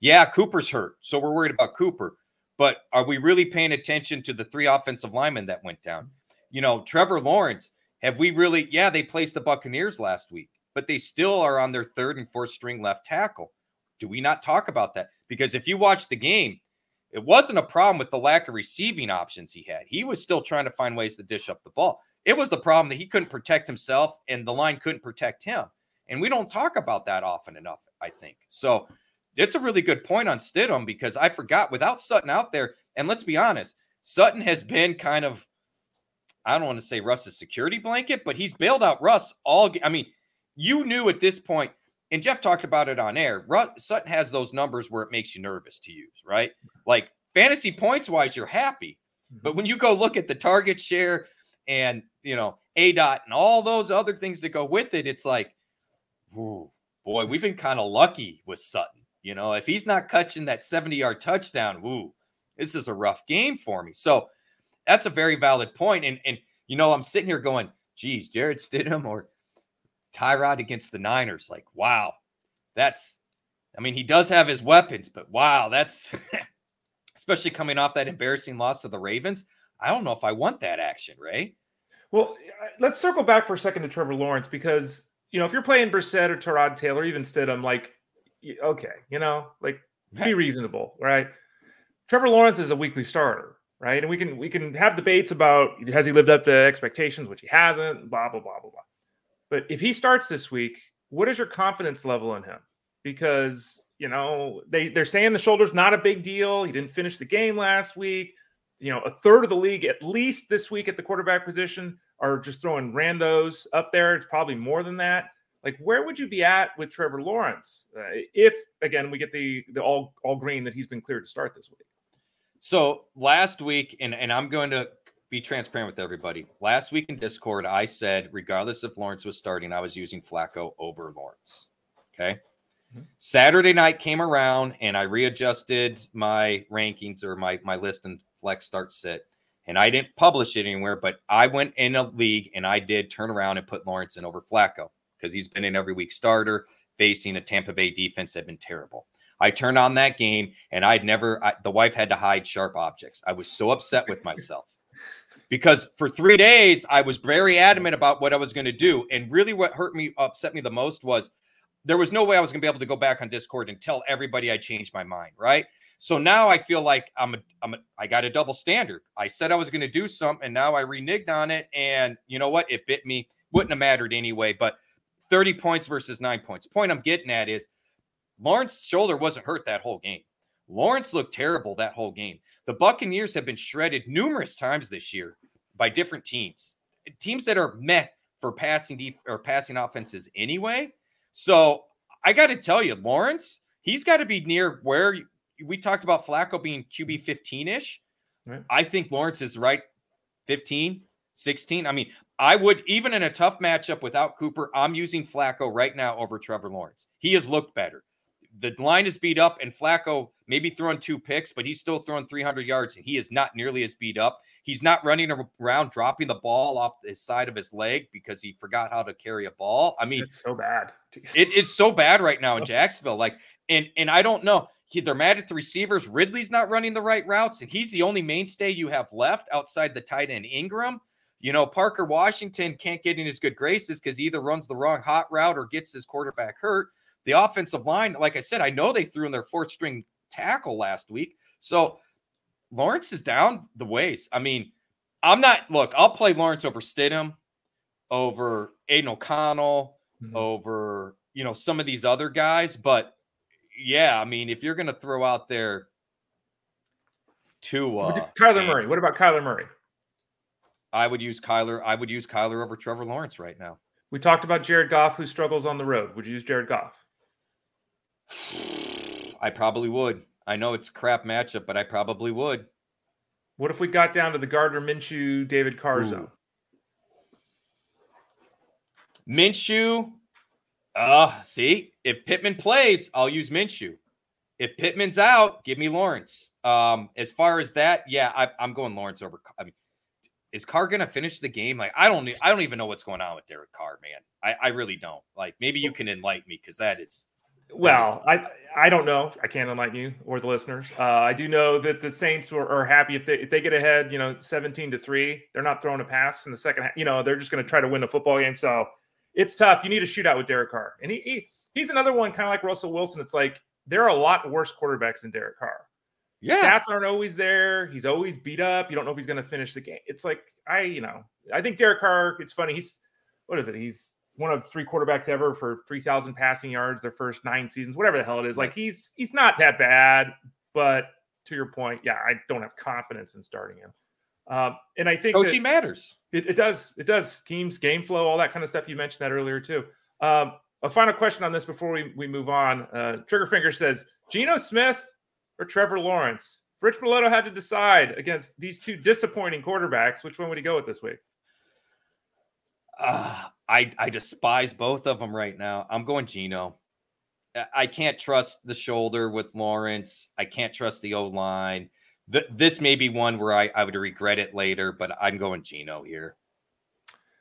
yeah, Cooper's hurt. So we're worried about Cooper. But are we really paying attention to the three offensive linemen that went down? You know, Trevor Lawrence, have we really, yeah, they placed the Buccaneers last week, but they still are on their third and fourth string left tackle. Do we not talk about that? Because if you watch the game, it wasn't a problem with the lack of receiving options he had. He was still trying to find ways to dish up the ball. It was the problem that he couldn't protect himself and the line couldn't protect him. And we don't talk about that often enough, I think. So it's a really good point on Stidham because I forgot without Sutton out there, and let's be honest, Sutton has been kind of, I don't want to say Russ's security blanket, but he's bailed out Russ all. I mean, you knew at this point, and Jeff talked about it on air. Russ, Sutton has those numbers where it makes you nervous to use, right? Like fantasy points wise, you're happy. But mm-hmm. when you go look at the target share and, you know, A dot and all those other things that go with it, it's like, ooh, boy, we've been kind of lucky with Sutton. You know, if he's not catching that 70 yard touchdown, ooh, this is a rough game for me. So that's a very valid point. And, and, you know, I'm sitting here going, geez, Jarrett Stidham or Tyrod against the Niners. Like, wow, that's, I mean, he does have his weapons, but wow, that's, especially coming off that embarrassing loss to the Ravens. I don't know if I want that action, Ray. Well, let's circle back for a second to Trevor Lawrence because, you know, if you're playing Brissett or Tyrod Taylor, even Stidham, like, okay, you know, like be reasonable, right? Trevor Lawrence is a weekly starter, right? And we can we can have debates about has he lived up to expectations, which he hasn't, blah blah blah blah blah. But if he starts this week, what is your confidence level in him? Because you know they they're saying the shoulder's not a big deal. He didn't finish the game last week. You know, a third of the league, at least this week at the quarterback position, are just throwing randos up there. It's probably more than that. Like, where would you be at with Trevor Lawrence uh, if, again, we get the the all all green that he's been cleared to start this week? So last week, and and I'm going to be transparent with everybody. Last week in Discord, I said, regardless if Lawrence was starting, I was using Flacco over Lawrence. Okay. Mm-hmm. Saturday night came around and I readjusted my rankings or my, my list and flex start sit. And I didn't publish it anywhere, but I went in a league and I did turn around and put Lawrence in over Flacco because he's been in every week starter facing a Tampa Bay defense that had been terrible. I turned on that game and I'd never, I, the wife had to hide sharp objects. I was so upset with myself because for three days I was very adamant about what I was going to do. And really, what hurt me, upset me the most was there was no way I was going to be able to go back on Discord and tell everybody I changed my mind. Right. So now I feel like I'm a, I'm a, I got a double standard. I said I was going to do something, and now I reneged on it. And you know what? It bit me. Wouldn't have mattered anyway. But 30 points versus nine points. Point I'm getting at is Lawrence's shoulder wasn't hurt that whole game. Lawrence looked terrible that whole game. The Buccaneers have been shredded numerous times this year by different teams, teams that are met for passing deep or passing offenses anyway. So I got to tell you, Lawrence, he's got to be near where we talked about Flacco being QB mm-hmm. 15 ish. Right. I think Lawrence is right 15, 16. I mean, I would, even in a tough matchup without Cooper, I'm using Flacco right now over Trevor Lawrence. He has looked better the line is beat up, and Flacco maybe throwing two picks, but he's still throwing 300 yards, and he is not nearly as beat up. He's not running around dropping the ball off the side of his leg because he forgot how to carry a ball. I mean, it's so bad. It, it's so bad right now in Jacksonville. Like, and and I don't know. He, they're mad at the receivers. Ridley's not running the right routes, and he's the only mainstay you have left outside the tight end Ingram. You know, Parker Washington can't get in his good graces because he either runs the wrong hot route or gets his quarterback hurt. The offensive line, like I said, I know they threw in their fourth string tackle last week. So Lawrence is down the ways. I mean, I'm not, look, I'll play Lawrence over Stidham, over Aidan O'Connell, mm-hmm. over you know, some of these other guys. But yeah, I mean, if you're going to throw out there to uh, Kyler Murray, what about Kyler Murray? I would use Kyler. I would use Kyler over Trevor Lawrence right now. We talked about Jared Goff, who struggles on the road. Would you use Jared Goff? I probably would. I know it's a crap matchup, but I probably would. What if we got down to the Gardner Minshew, David Carr zone? Minshew, uh, see, if Pittman plays, I'll use Minshew. If Pittman's out, give me Lawrence. Um, as far as that, yeah, I, am going Lawrence over. I mean, is Carr gonna finish the game? Like, I don't, I don't even know what's going on with Derek Carr, man. I, I really don't. Like, maybe you can enlighten me because that is. Well, I I don't know. I can't enlighten you or the listeners. Uh, I do know that the Saints are, are, happy if they if they get ahead, you know, seventeen to three. They're not throwing a pass in the second. half. You know, they're just going to try to win the football game. So it's tough. You need a shootout with Derek Carr, and he, he he's another one kind of like Russell Wilson. It's like there are a lot worse quarterbacks than Derek Carr. Yeah, stats aren't always there. He's always beat up. You don't know if he's going to finish the game. It's like I, you know, I think Derek Carr. It's funny. He's what is it? He's one of three quarterbacks ever for three thousand passing yards their first nine seasons, whatever the hell it is. Like he's he's not that bad, but to your point, yeah, I don't have confidence in starting him. Um, and I think coaching matters. It, it, does. It does. Schemes, game flow, all that kind of stuff. You mentioned that earlier too. Um, a final question on this before we, we move on. Uh, Triggerfinger says Geno Smith or Trevor Lawrence. Rich Maletto had to decide against these two disappointing quarterbacks. Which one would he go with this week? Uh, I I despise both of them right now. I'm going Geno. I can't trust the shoulder with Lawrence. I can't trust the O line th- this may be one where I, I would regret it later, but I'm going Geno here.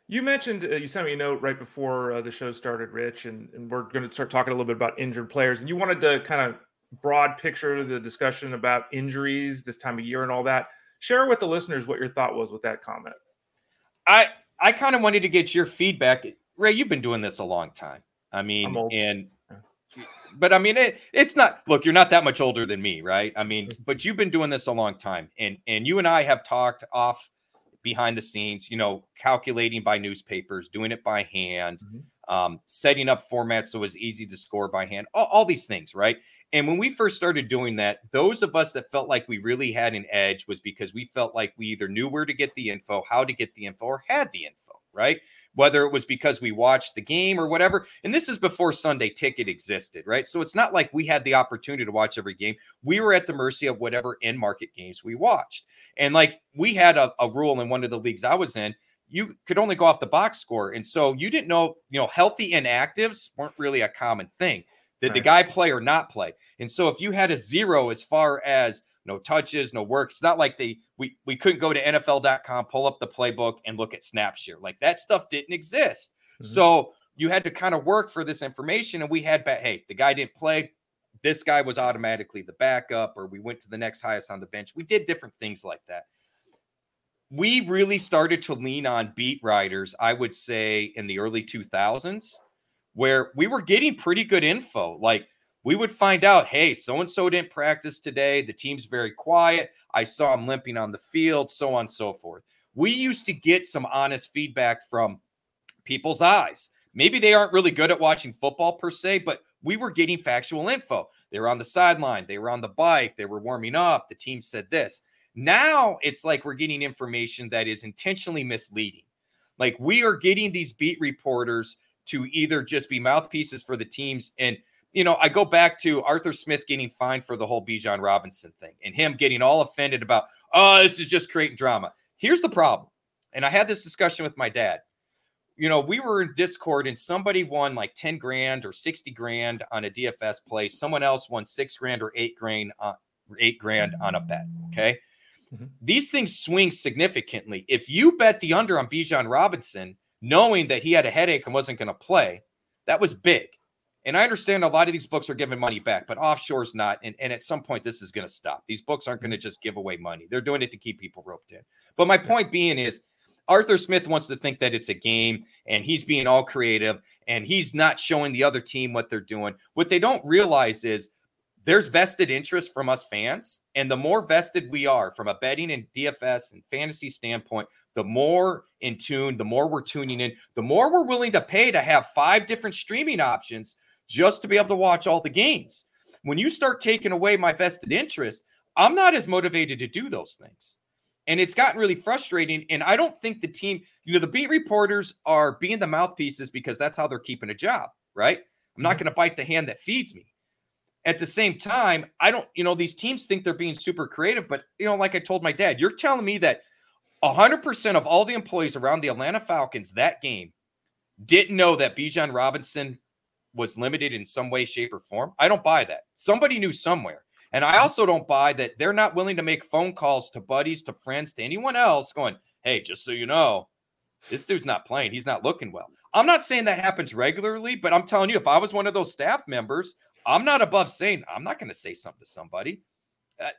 You mentioned uh, you sent me a note right before uh, the show started, Rich, and, and we're going to start talking a little bit about injured players. And you wanted to kind of broad picture the discussion about injuries this time of year and all that. Share with the listeners what your thought was with that comment. I I kind of wanted to get your feedback. Ray, you've been doing this a long time. I mean, and but I mean, it, it's not. Look, you're not that much older than me, right? I mean, mm-hmm. but you've been doing this a long time, and and you and I have talked off behind the scenes. You know, calculating by newspapers, doing it by hand, mm-hmm. um, setting up formats so it's easy to score by hand. All, all these things, right? And when we first started doing that, those of us that felt like we really had an edge was because we felt like we either knew where to get the info, how to get the info, or had the info, right? whether it was because we watched the game or whatever. And this is before Sunday ticket existed, right? So it's not like we had the opportunity to watch every game. We were at the mercy of whatever in market games we watched. And like we had a, a rule in one of the leagues I was in, you could only go off the box score. And so you didn't know, you know, healthy inactives weren't really a common thing. Did right. the guy play or not play? And so if you had a zero as far as no touches, no work. It's not like they we we couldn't go to NFL.com, pull up the playbook, and look at snap share. Like that stuff didn't exist. Mm-hmm. So you had to kind of work for this information. And we had bet, hey, the guy didn't play. This guy was automatically the backup, or we went to the next highest on the bench. We did different things like that. We really started to lean on beat writers, I would say, in the early 2000s, where we were getting pretty good info. Like we would find out, hey, so and so didn't practice today. The team's very quiet. I saw him limping on the field, so on and so forth. We used to get some honest feedback from people's eyes. Maybe they aren't really good at watching football per se, but we were getting factual info. They were on the sideline, they were on the bike, they were warming up. The team said this. Now it's like we're getting information that is intentionally misleading. Like we are getting these beat reporters to either just be mouthpieces for the teams and you know, I go back to Arthur Smith getting fined for the whole Bijan Robinson thing and him getting all offended about, oh, this is just creating drama. Here's the problem. And I had this discussion with my dad. You know, we were in Discord and somebody won like 10 grand or 60 grand on a DFS play. Someone else won six grand or eight grand on eight grand on a bet. Okay. Mm-hmm. These things swing significantly. If you bet the under on Bijan Robinson, knowing that he had a headache and wasn't going to play, that was big. And I understand a lot of these books are giving money back, but offshore's not. And, and at some point, this is going to stop. These books aren't going to just give away money. They're doing it to keep people roped in. But my point being is Arthur Smith wants to think that it's a game and he's being all creative and he's not showing the other team what they're doing. What they don't realize is there's vested interest from us fans. And the more vested we are from a betting and DFS and fantasy standpoint, the more in tune, the more we're tuning in, the more we're willing to pay to have five different streaming options just to be able to watch all the games. When you start taking away my vested interest, I'm not as motivated to do those things. And it's gotten really frustrating. And I don't think the team, you know, the beat reporters are being the mouthpieces because that's how they're keeping a job, right? I'm not mm-hmm. going to bite the hand that feeds me. At the same time, I don't, you know, these teams think they're being super creative, but, you know, like I told my dad, you're telling me that 100% of all the employees around the Atlanta Falcons that game didn't know that Bijan Robinson was limited in some way, shape, or form. I don't buy that. Somebody knew somewhere. And I also don't buy that they're not willing to make phone calls to buddies, to friends, to anyone else going, hey, just so you know, this dude's not playing. He's not looking well. I'm not saying that happens regularly, but I'm telling you, if I was one of those staff members, I'm not above saying, I'm not going to say something to somebody. Uh,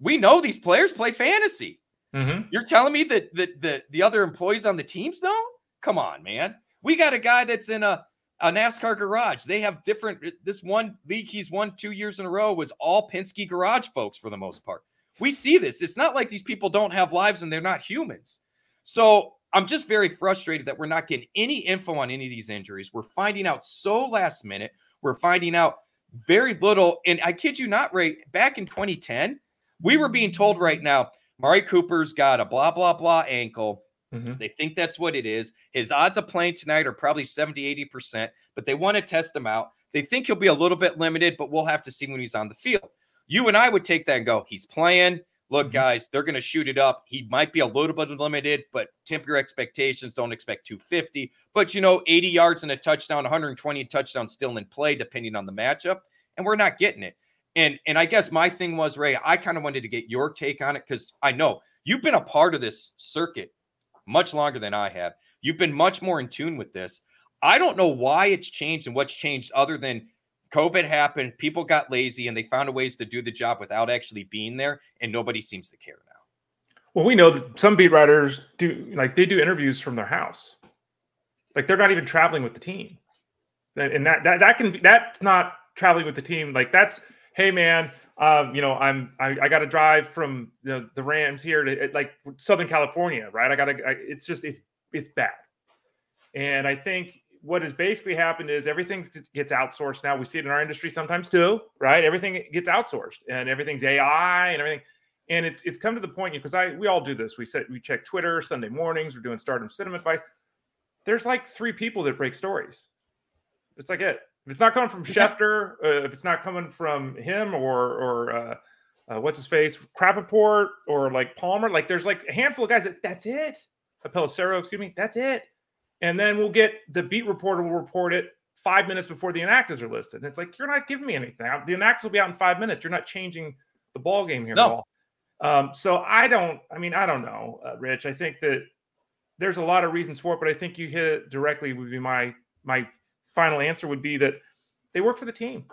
we know these players play fantasy. Mm-hmm. You're telling me that, that, that the other employees on the teams don't? Come on, man. We got a guy that's in a a NASCAR garage. They have different. Uh, this one league he's won two years in a row was all Penske garage folks for the most part. We see this. It's not like these people don't have lives and they're not humans. So I'm just very frustrated that we're not getting any info on any of these injuries. We're finding out so last minute. We're finding out very little. And I kid you not, Ray, back in 2010, we were being told right now, Mari Cooper's got a blah, blah, blah ankle. Mm-hmm. They think that's what it is. His odds of playing tonight are probably 70, 80%, but they want to test him out. They think he'll be a little bit limited, but we'll have to see when he's on the field. You and I would take that and go, he's playing. Look, mm-hmm. guys, they're going to shoot it up. He might be a little bit limited, but temper your expectations. Don't expect 250. But, you know, 80 yards and a touchdown, 120 touchdowns still in play, depending on the matchup. And we're not getting it. And and I guess my thing was, Ray, I kind of wanted to get your take on it because I know you've been a part of this circuit much longer than I have. You've been much more in tune with this. I don't know why it's changed and what's changed other than COVID happened, people got lazy and they found ways to do the job without actually being there, and nobody seems to care now. Well, we know that some beat writers do like they do interviews from their house. Like they're not even traveling with the team. And that that that can be that's not traveling with the team. Like that's hey man, um, you know, I'm I, I got to drive from you know, the Rams here to like Southern California, right? I got to. It's just it's it's bad, and I think what has basically happened is everything gets outsourced now. We see it in our industry sometimes too, right? Everything gets outsourced, and everything's AI and everything. And it's it's come to the point because I we all do this. We set we check Twitter Sunday mornings. We're doing Stardom Cinema advice. There's like three people that break stories. It's like it. If it's not coming from Schefter, uh, if it's not coming from him or or uh, uh, what's his face, Rapoport or like Palmer, like there's like a handful of guys that that's it. Pelissero, excuse me, that's it. And then we'll get the beat reporter will report it five minutes before the inactives are listed. And it's like you're not giving me anything. The inactives will be out in five minutes. You're not changing the ball game here no. at all. Um, so I don't. I mean, I don't know, uh, Rich. I think that there's a lot of reasons for it, but I think you hit it directly. Would be my my final answer would be that they work for the team.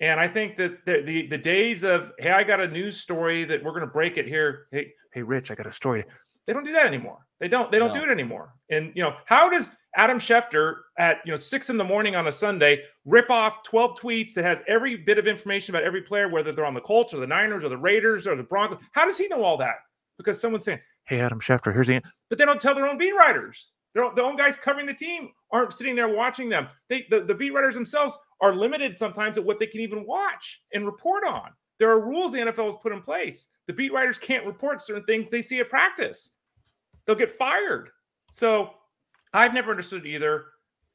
And I think that the, the, the days of hey, I got a news story that we're going to break it here. Hey, hey, Rich, I got a story. They don't do that anymore. They don't. They don't no. do it anymore. And you know, how does Adam Schefter at you know six in the morning on a Sunday rip off twelve tweets that has every bit of information about every player, whether they're on the Colts or the Niners or the Raiders or the Broncos? How does he know all that? Because someone's saying, "Hey, Adam Schefter, here's the," but they don't tell their own beat writers. Their, their own guys covering the team aren't sitting there watching them. They, the, the beat writers themselves are limited sometimes at what they can even watch and report on. There are rules the NFL has put in place. The beat writers can't report certain things they see at practice. They'll get fired. So I've never understood either.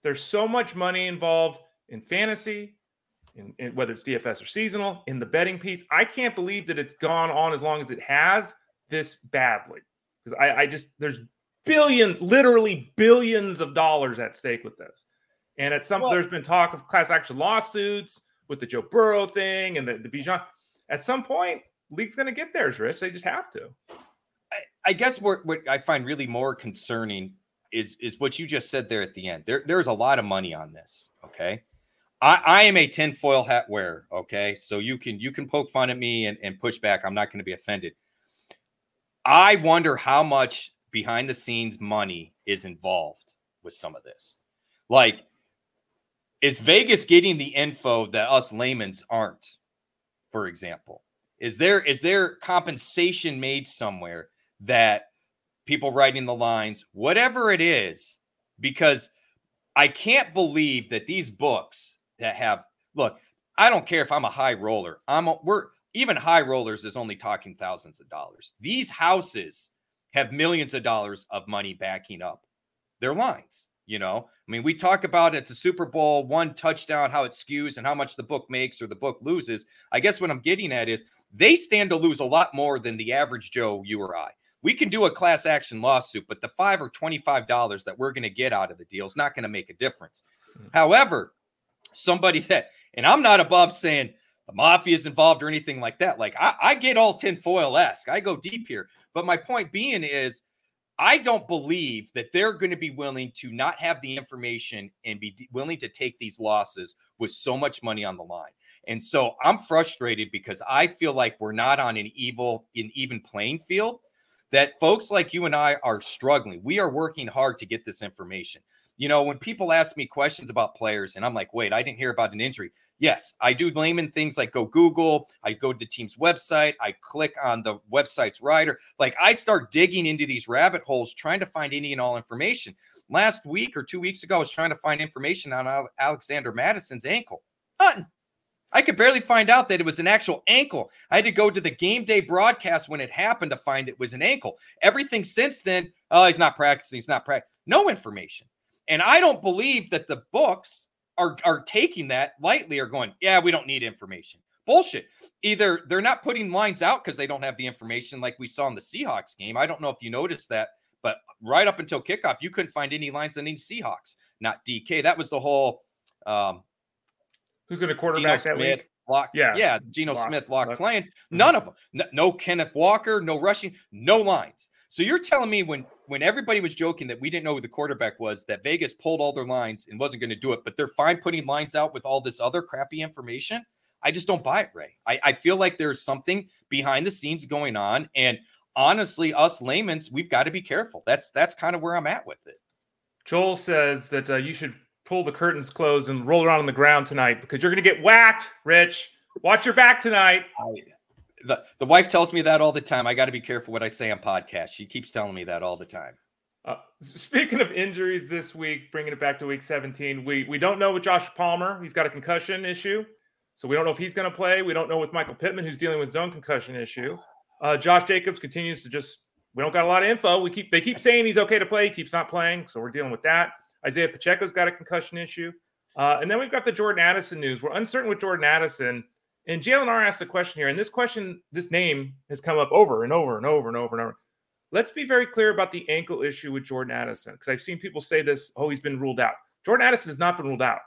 There's so much money involved in fantasy, in, in, whether it's DFS or seasonal, in the betting piece. I can't believe that it's gone on as long as it has this badly. Because I, I just there's billions, literally billions of dollars at stake with this. And at some, well, there's been talk of class action lawsuits with the Joe Burrow thing and the, the Bijan. At some point, league's going to get theirs, Rich. They just have to. I, I guess what, what I find really more concerning is is what you just said there at the end. There, there's a lot of money on this. Okay. I, I am a tinfoil hat wearer. Okay. So you can you can poke fun at me and, and push back. I'm not going to be offended. I wonder how much behind the scenes money is involved with some of this. Like, is Vegas getting the info that us laymen's aren't? For example, is there is there compensation made somewhere that people writing the lines, whatever it is, because I can't believe that these books that have look, I don't care if I'm a high roller. I'm a, we're even high rollers is only talking thousands of dollars. These houses have millions of dollars of money backing up their lines. You know, I mean, we talk about it's a Super Bowl, one touchdown, how it skews and how much the book makes or the book loses. I guess what I'm getting at is they stand to lose a lot more than the average Joe, you or I. We can do a class action lawsuit, but the five or $25 that we're going to get out of the deal is not going to make a difference. Mm-hmm. However, somebody that, and I'm not above saying the mafia is involved or anything like that. Like I, I get all tinfoil esque, I go deep here. But my point being is, I don't believe that they're going to be willing to not have the information and be willing to take these losses with so much money on the line. And so I'm frustrated because I feel like we're not on an evil, an even playing field. That folks like you and I are struggling. We are working hard to get this information. You know, when people ask me questions about players, and I'm like, wait, I didn't hear about an injury. Yes, I do layman things like go Google, I go to the team's website, I click on the website's writer. Like I start digging into these rabbit holes trying to find any and all information. Last week or two weeks ago, I was trying to find information on Alexander Madison's ankle. Nothing. I could barely find out that it was an actual ankle. I had to go to the game day broadcast when it happened to find it was an ankle. Everything since then, oh, he's not practicing, he's not practicing. No information. And I don't believe that the books are are taking that lightly are going, yeah, we don't need information. Bullshit. Either they're not putting lines out because they don't have the information, like we saw in the Seahawks game. I don't know if you noticed that, but right up until kickoff, you couldn't find any lines on any Seahawks. Not DK. That was the whole. Um, Who's going to quarterback Geno that Smith, week? Lock, yeah, yeah. Geno lock, Smith lock, lock playing. Mm-hmm. None of them. No, no Kenneth Walker. No rushing. No lines. So you're telling me when when everybody was joking that we didn't know who the quarterback was, that Vegas pulled all their lines and wasn't going to do it, but they're fine putting lines out with all this other crappy information. I just don't buy it, Ray. I, I feel like there's something behind the scenes going on. And honestly, us laymen's, we've got to be careful. That's that's kind of where I'm at with it. Joel says that uh, you should pull the curtains closed and roll around on the ground tonight because you're going to get whacked, Rich. Watch your back tonight. I, the, the wife tells me that all the time. I got to be careful what I say on podcast. She keeps telling me that all the time. Uh, speaking of injuries this week, bringing it back to week 17, we we don't know with Josh Palmer. He's got a concussion issue, so we don't know if he's going to play. We don't know with Michael Pittman, who's dealing with zone concussion issue. Uh, Josh Jacobs continues to just we don't got a lot of info. We keep they keep saying he's okay to play, he keeps not playing, so we're dealing with that. Isaiah Pacheco's got a concussion issue, uh, and then we've got the Jordan Addison news. We're uncertain with Jordan Addison. And Jalen R asked a question here, and this question, this name has come up over and over and over and over and over. Let's be very clear about the ankle issue with Jordan Addison, because I've seen people say this, oh, he's been ruled out. Jordan Addison has not been ruled out.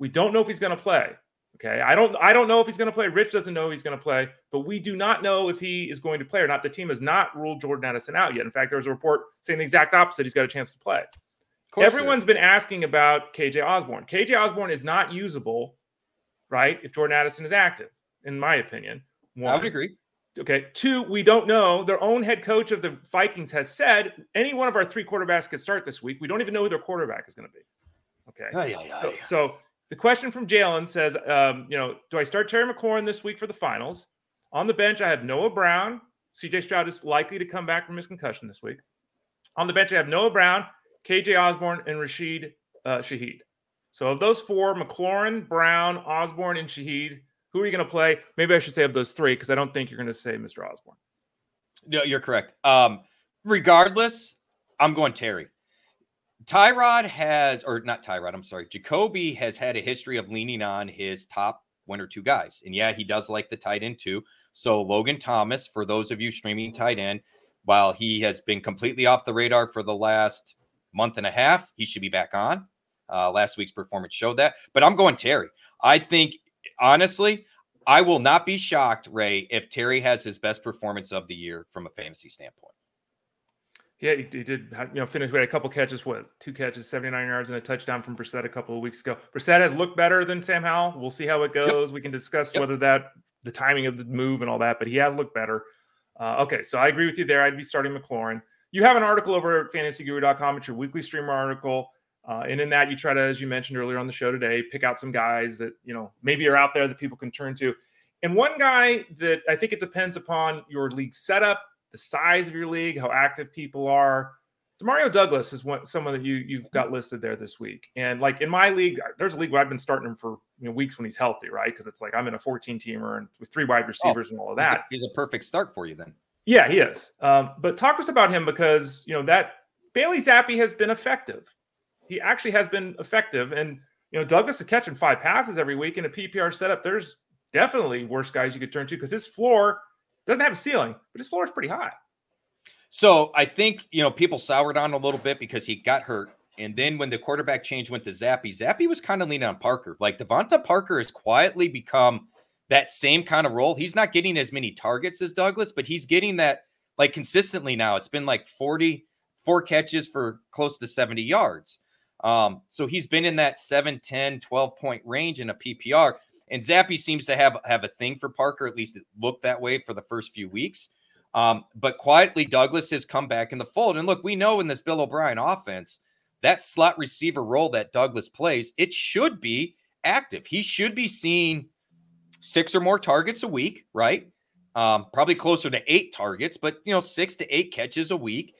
We don't know if he's going to play. Okay. I don't I don't know if he's going to play. Rich doesn't know he's going to play, but we do not know if he is going to play or not. The team has not ruled Jordan Addison out yet. In fact, there was a report saying the exact opposite. He's got a chance to play. Everyone's been asking about KJ Osborn. KJ Osborn is not usable, right? If Jordan Addison is active in my opinion. One. I would agree. Okay. Two, we don't know. Their own head coach of the Vikings has said any one of our three quarterbacks could start this week. We don't even know who their quarterback is going to be. Okay. Oh, yeah, yeah, so, so, the question from Jalen says, um, you know, do I start Terry McLaurin this week for the finals? On the bench, I have Noah Brown. CJ Stroud is likely to come back from his concussion this week. On the bench, I have Noah Brown, KJ Osborn, and Rashid uh, Shaheed. So of those four, McLaurin, Brown, Osborn, and Shaheed, who are you going to play? Maybe I should say of those three because I don't think you're going to say Mr. Osborn. No, you're correct. Um, regardless, I'm going Terry. Tyrod has, or not Tyrod, I'm sorry, Jacoby has had a history of leaning on his top one or two guys. And yeah, he does like the tight end too. So Logan Thomas, for those of you streaming tight end, while he has been completely off the radar for the last month and a half, he should be back on. Uh, last week's performance showed that. But I'm going Terry. I think honestly, I will not be shocked, Ray, if Terry has his best performance of the year from a fantasy standpoint. Yeah, he, he did. You know, finish with a couple catches. What two catches, seventy nine yards, and a touchdown from Brissett a couple of weeks ago. Brissett has looked better than Sam Howell. We'll see how it goes. Yep. We can discuss yep. whether that the timing of the move and all that, but he has looked better. Uh, okay, so I agree with you there. I'd be starting McLaurin. You have an article over at fantasyguru.com. It's your weekly streamer article. Uh, and in that, you try to, as you mentioned earlier on the show today, pick out some guys that you know maybe are out there that people can turn to. And one guy that I think it depends upon your league setup the size of your league, how active people are. Demario Douglas is one someone that you you've got listed there this week, and like in my league, there's a league where I've been starting him for you know weeks when he's healthy, right? Because it's like I'm in a 14 teamer and with three wide oh, receivers oh, and all of that. He's a, he's a, perfect start for you then. Yeah, he is. Um, but talk to us about him because you know that Bailey Zappe has been effective. He actually has been effective, and you know Douglas is catching five passes every week in a PPR setup. There's definitely worse guys you could turn to because his floor doesn't have a ceiling, but his floor is pretty high. So I think you know people soured on a little bit because he got hurt, and then when the quarterback change went to Zappe, Zappe was kind of leaning on Parker. Like DeVante Parker has quietly become that same kind of role. He's not getting as many targets as Douglas, but he's getting that like consistently now. It's been like 40, four catches for close to 70 yards. Um, so he's been in that 7, 10, 12 point range in a PPR. And Zappe seems to have have a thing for Parker, at least it looked that way for the first few weeks. Um, but quietly, Douglas has come back in the fold. And look, we know in this Bill O'Brien offense, that slot receiver role that Douglas plays, it should be active. He should be seeing six or more targets a week, right? Um, probably closer to eight targets, but you know, six to eight catches a week,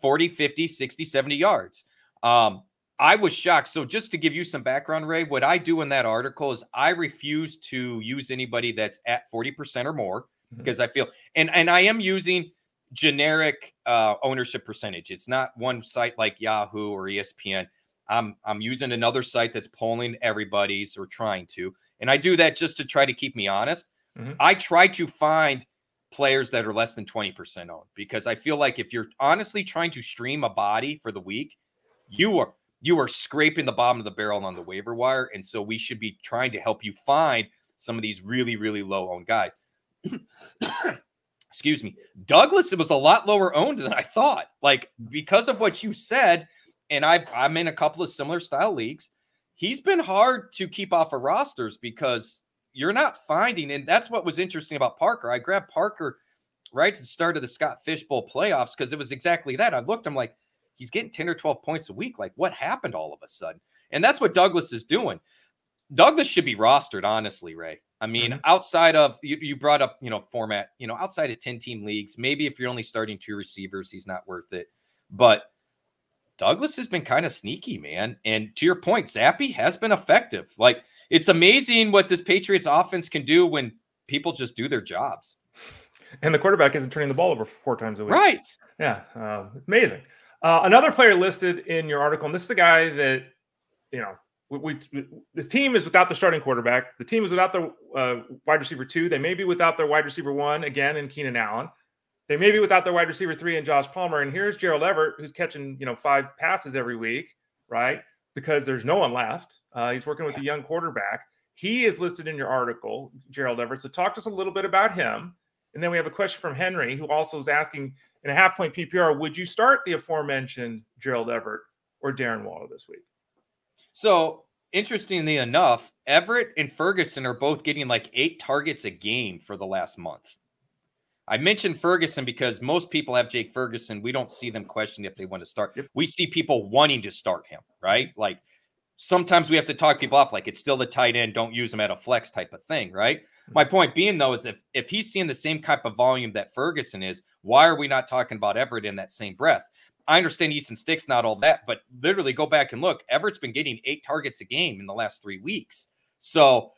40, 50, 60, 70 yards. Um, I was shocked. So, just to give you some background, Ray, what I do in that article is I refuse to use anybody that's at 40% or more mm-hmm. because I feel and and I am using generic uh, ownership percentage. It's not one site like Yahoo or ESPN. I'm I'm using another site that's polling everybody's or trying to, and I do that just to try to keep me honest. Mm-hmm. I try to find players that are less than 20% owned because I feel like if you're honestly trying to stream a body for the week, you are you are scraping the bottom of the barrel on the waiver wire, and so we should be trying to help you find some of these really really low owned guys. excuse me, Douglas it was a lot lower owned than I thought. Like because of what you said, and I I'm in a couple of similar style leagues. He's been hard to keep off of rosters because you're not finding, and that's what was interesting about Parker. I grabbed Parker right at the start of the Scott Fish Bowl playoffs because it was exactly that. I looked, I'm like, he's getting 10 or 12 points a week. Like, what happened all of a sudden? And that's what Douglas is doing. Douglas should be rostered, honestly, Ray. I mean, mm-hmm. outside of you, you brought up, you know, format, you know, outside of 10 team leagues, maybe if you're only starting two receivers, he's not worth it. But Douglas has been kind of sneaky, man. And to your point, Zappe has been effective. Like it's amazing what this Patriots offense can do when people just do their jobs. And the quarterback isn't turning the ball over four times a week. Right. Yeah. Uh, amazing. Uh, another player listed in your article, and this is the guy that, you know, we, we, this team is without the starting quarterback. The team is without the uh, wide receiver two. They may be without their wide receiver one again in Keenan Allen. They may be without their wide receiver three and Josh Palmer. And here's Gerald Everett, who's catching you know five passes every week, right? Because there's no one left. Uh, he's working with a young quarterback. He is listed in your article, Gerald Everett. So talk to us a little bit about him. And then we have a question from Henry, who also is asking in a half point PPR, would you start the aforementioned Gerald Everett or Darren Waller this week? So interestingly enough, Everett and Ferguson are both getting like eight targets a game for the last month. I mentioned Ferguson because most people have Jake Ferguson. We don't see them question if they want to start. Yep. We see people wanting to start him, right? Like sometimes we have to talk people off, like it's still the tight end, don't use him at a flex type of thing, right? Hmm. My point being though is if if he's seeing the same type of volume that Ferguson is, why are we not talking about Everett in that same breath? I understand Easton Stick's not all that, but literally go back and look. Everett's been getting eight targets a game in the last three weeks. So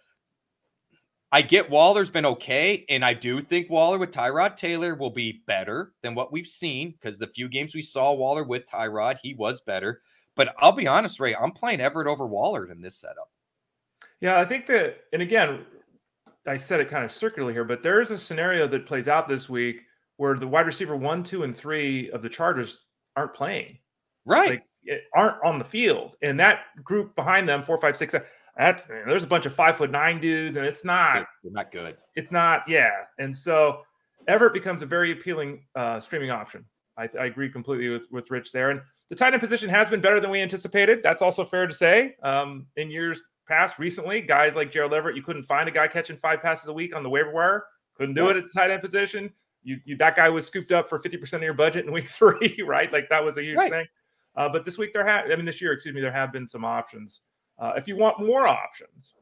I get Waller's been okay. And I do think Waller with Tyrod Taylor will be better than what we've seen because the few games we saw Waller with Tyrod, he was better. But I'll be honest, Ray, I'm playing Everett over Waller in this setup. Yeah, I think that, and again, I said it kind of circularly here, but there is a scenario that plays out this week where the wide receiver one, two, and three of the Chargers aren't playing. Right. Like, aren't on the field. And that group behind them, four, five, six, that's there's a bunch of five foot nine dudes, and it's not They're not good. It's not, yeah. And so Everett becomes a very appealing uh, streaming option. I, I, agree completely with, with Rich there. And the tight end position has been better than we anticipated. That's also fair to say. Um, in years past, recently, guys like Gerald Everett, you couldn't find a guy catching five passes a week on the waiver wire. Couldn't do it at the tight end position you, you that guy was scooped up for 50% of your budget in week three, right? Like that was a huge right. thing. Uh, but this week there have, I mean, this year, excuse me, there have been some options. Uh, if you want more options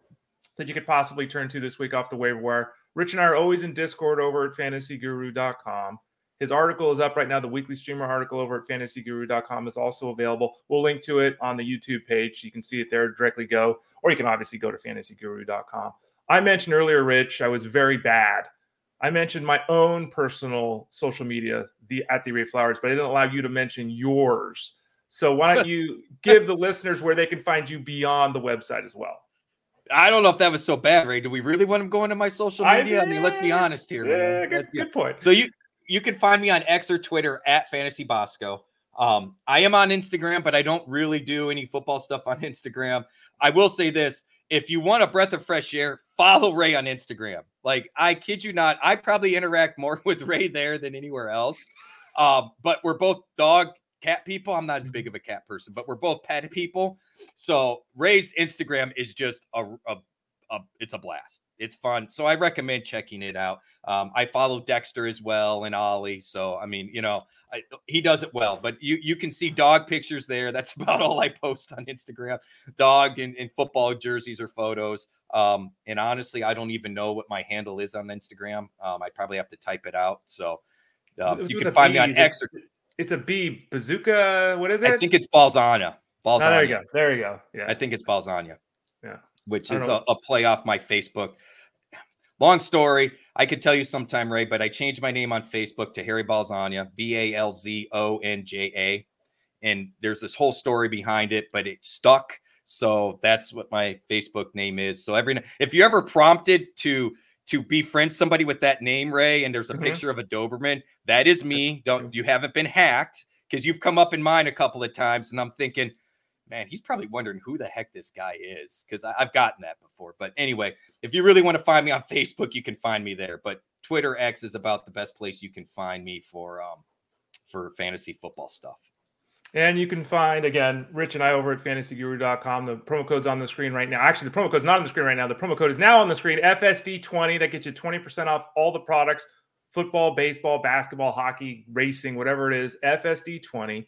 that you could possibly turn to this week off the waiver wire, Rich and I are always in Discord over at fantasyguru.com. His article is up right now. The weekly streamer article over at fantasyguru.com is also available. We'll link to it on the YouTube page. You can see it there, directly go, or you can obviously go to fantasyguru.com. I mentioned earlier, Rich, I was very bad. I mentioned my own personal social media, the at the Ray Flowers, but I didn't allow you to mention yours. So why don't you give the listeners where they can find you beyond the website as well? I don't know if that was so bad, Ray. Do we really want him going to my social media? I, I mean, let's be honest here. Yeah, good, good, point. So you you can find me on X or Twitter at Fantasy Bosco. Um, I am on Instagram, but I don't really do any football stuff on Instagram. I will say this: if you want a breath of fresh air, follow Ray on Instagram. Like I kid you not, I probably interact more with Ray there than anywhere else. Um, but we're both dog cat people. I'm not as big of a cat person, but we're both pet people. So Ray's Instagram is just a, a, a it's a blast. It's fun. So I recommend checking it out. Um, I follow Dexter as well and Ollie. So I mean, you know, I, he does it well. But you you can see dog pictures there. That's about all I post on Instagram. Dog and, and football jerseys or photos. Um, and honestly, I don't even know what my handle is on Instagram. Um, I probably have to type it out. So um, you can find me on X or it's a B bazooka. What is it? I think it's Balzonja. Balzonja. Oh, there you go. There you go. Yeah. I think it's Balzonja. Yeah. Which is a, a, play off my Facebook. Long story. I could tell you sometime, Ray, but I changed my name on Facebook to Harry Balzonja, B A L Z O N J A. And there's this whole story behind it, but it stuck. So that's what my Facebook name is. So every if you're ever prompted to to befriend somebody with that name, Ray, and there's a mm-hmm. picture of a Doberman. That is me. Don't you haven't been hacked because you've come up in mine a couple of times, and I'm thinking, man, he's probably wondering who the heck this guy is because I've gotten that before. But anyway, if you really want to find me on Facebook, you can find me there. But Twitter X is about the best place you can find me for um for fantasy football stuff. And you can find again Rich and I over at fantasyguru.com. The promo code's on the screen right now. Actually, the promo code's not on the screen right now. The promo code is now on the screen. FSD20 that gets you 20% off all the products football, baseball, basketball, hockey, racing, whatever it is. FSD20.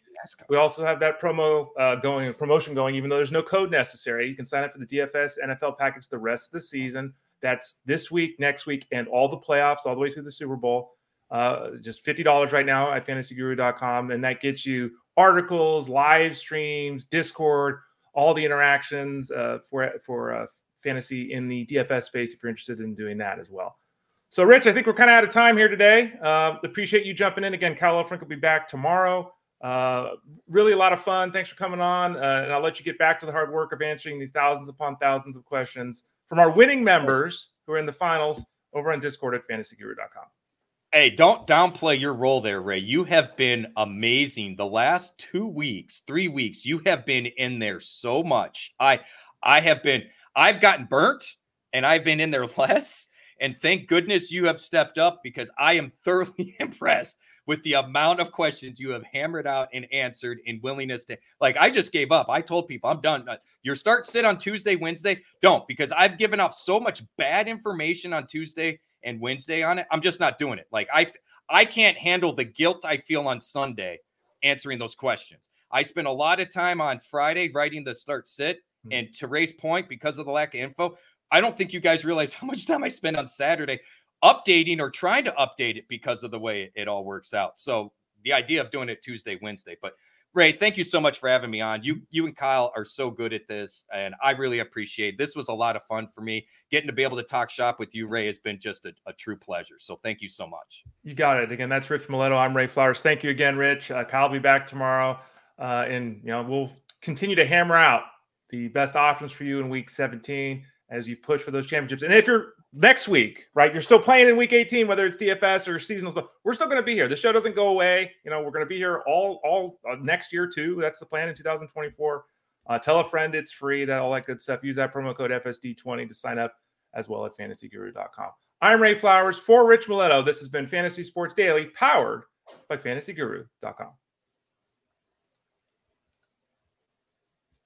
We also have that promo uh, going, promotion going, even though there's no code necessary. You can sign up for the DFS NFL package the rest of the season. That's this week, next week, and all the playoffs, all the way through the Super Bowl. Uh, just $50 right now at fantasyguru.com. And that gets you articles, live streams, Discord, all the interactions uh, for for uh, fantasy in the DFS space. If you're interested in doing that as well. So, Rich, I think we're kind of out of time here today. Uh, appreciate you jumping in again. Kyle Elfrink will be back tomorrow. Uh, really a lot of fun. Thanks for coming on, uh, and I'll let you get back to the hard work of answering the thousands upon thousands of questions from our winning members who are in the finals over on Discord at fantasyguru.com. Hey, don't downplay your role there, Ray. You have been amazing the last two weeks, three weeks. You have been in there so much. I, I have been. I've gotten burnt, and I've been in there less. And thank goodness you have stepped up because I am thoroughly impressed with the amount of questions you have hammered out and answered in willingness to like I just gave up. I told people I'm done. Uh, your start sit on Tuesday, Wednesday. Don't because I've given off so much bad information on Tuesday and Wednesday on it. I'm just not doing it. Like I I can't handle the guilt I feel on Sunday answering those questions. I spent a lot of time on Friday writing the start sit. Mm-hmm. And to Ray's point, because of the lack of info, I don't think you guys realize how much time I spend on Saturday updating or trying to update it because of the way it, all works out. So the idea of doing it Tuesday, Wednesday, but Ray, thank you so much for having me on. You you and Kyle are so good at this, and I really appreciate. It. This was a lot of fun for me. Getting to be able to talk shop with you, Ray, has been just a, a true pleasure. So thank you so much. You got it. Again, that's Rich Maletto. I'm Ray Flowers. Thank you again, Rich. Uh, Kyle will be back tomorrow, uh, and you know we'll continue to hammer out the best options for you in Week 17 as you push for those championships. And if you're next week, right? You're still playing in week 18, whether it's DFS or seasonal stuff. We're still going to be here. The show doesn't go away. You know, we're going to be here all all uh, next year too. That's the plan in 2024. Uh, tell a friend it's free. That all that good stuff. Use that promo code FSD20 to sign up as well at fantasyguru.com. I'm Ray Flowers for Rich Maletto. This has been Fantasy Sports Daily, powered by fantasyguru.com.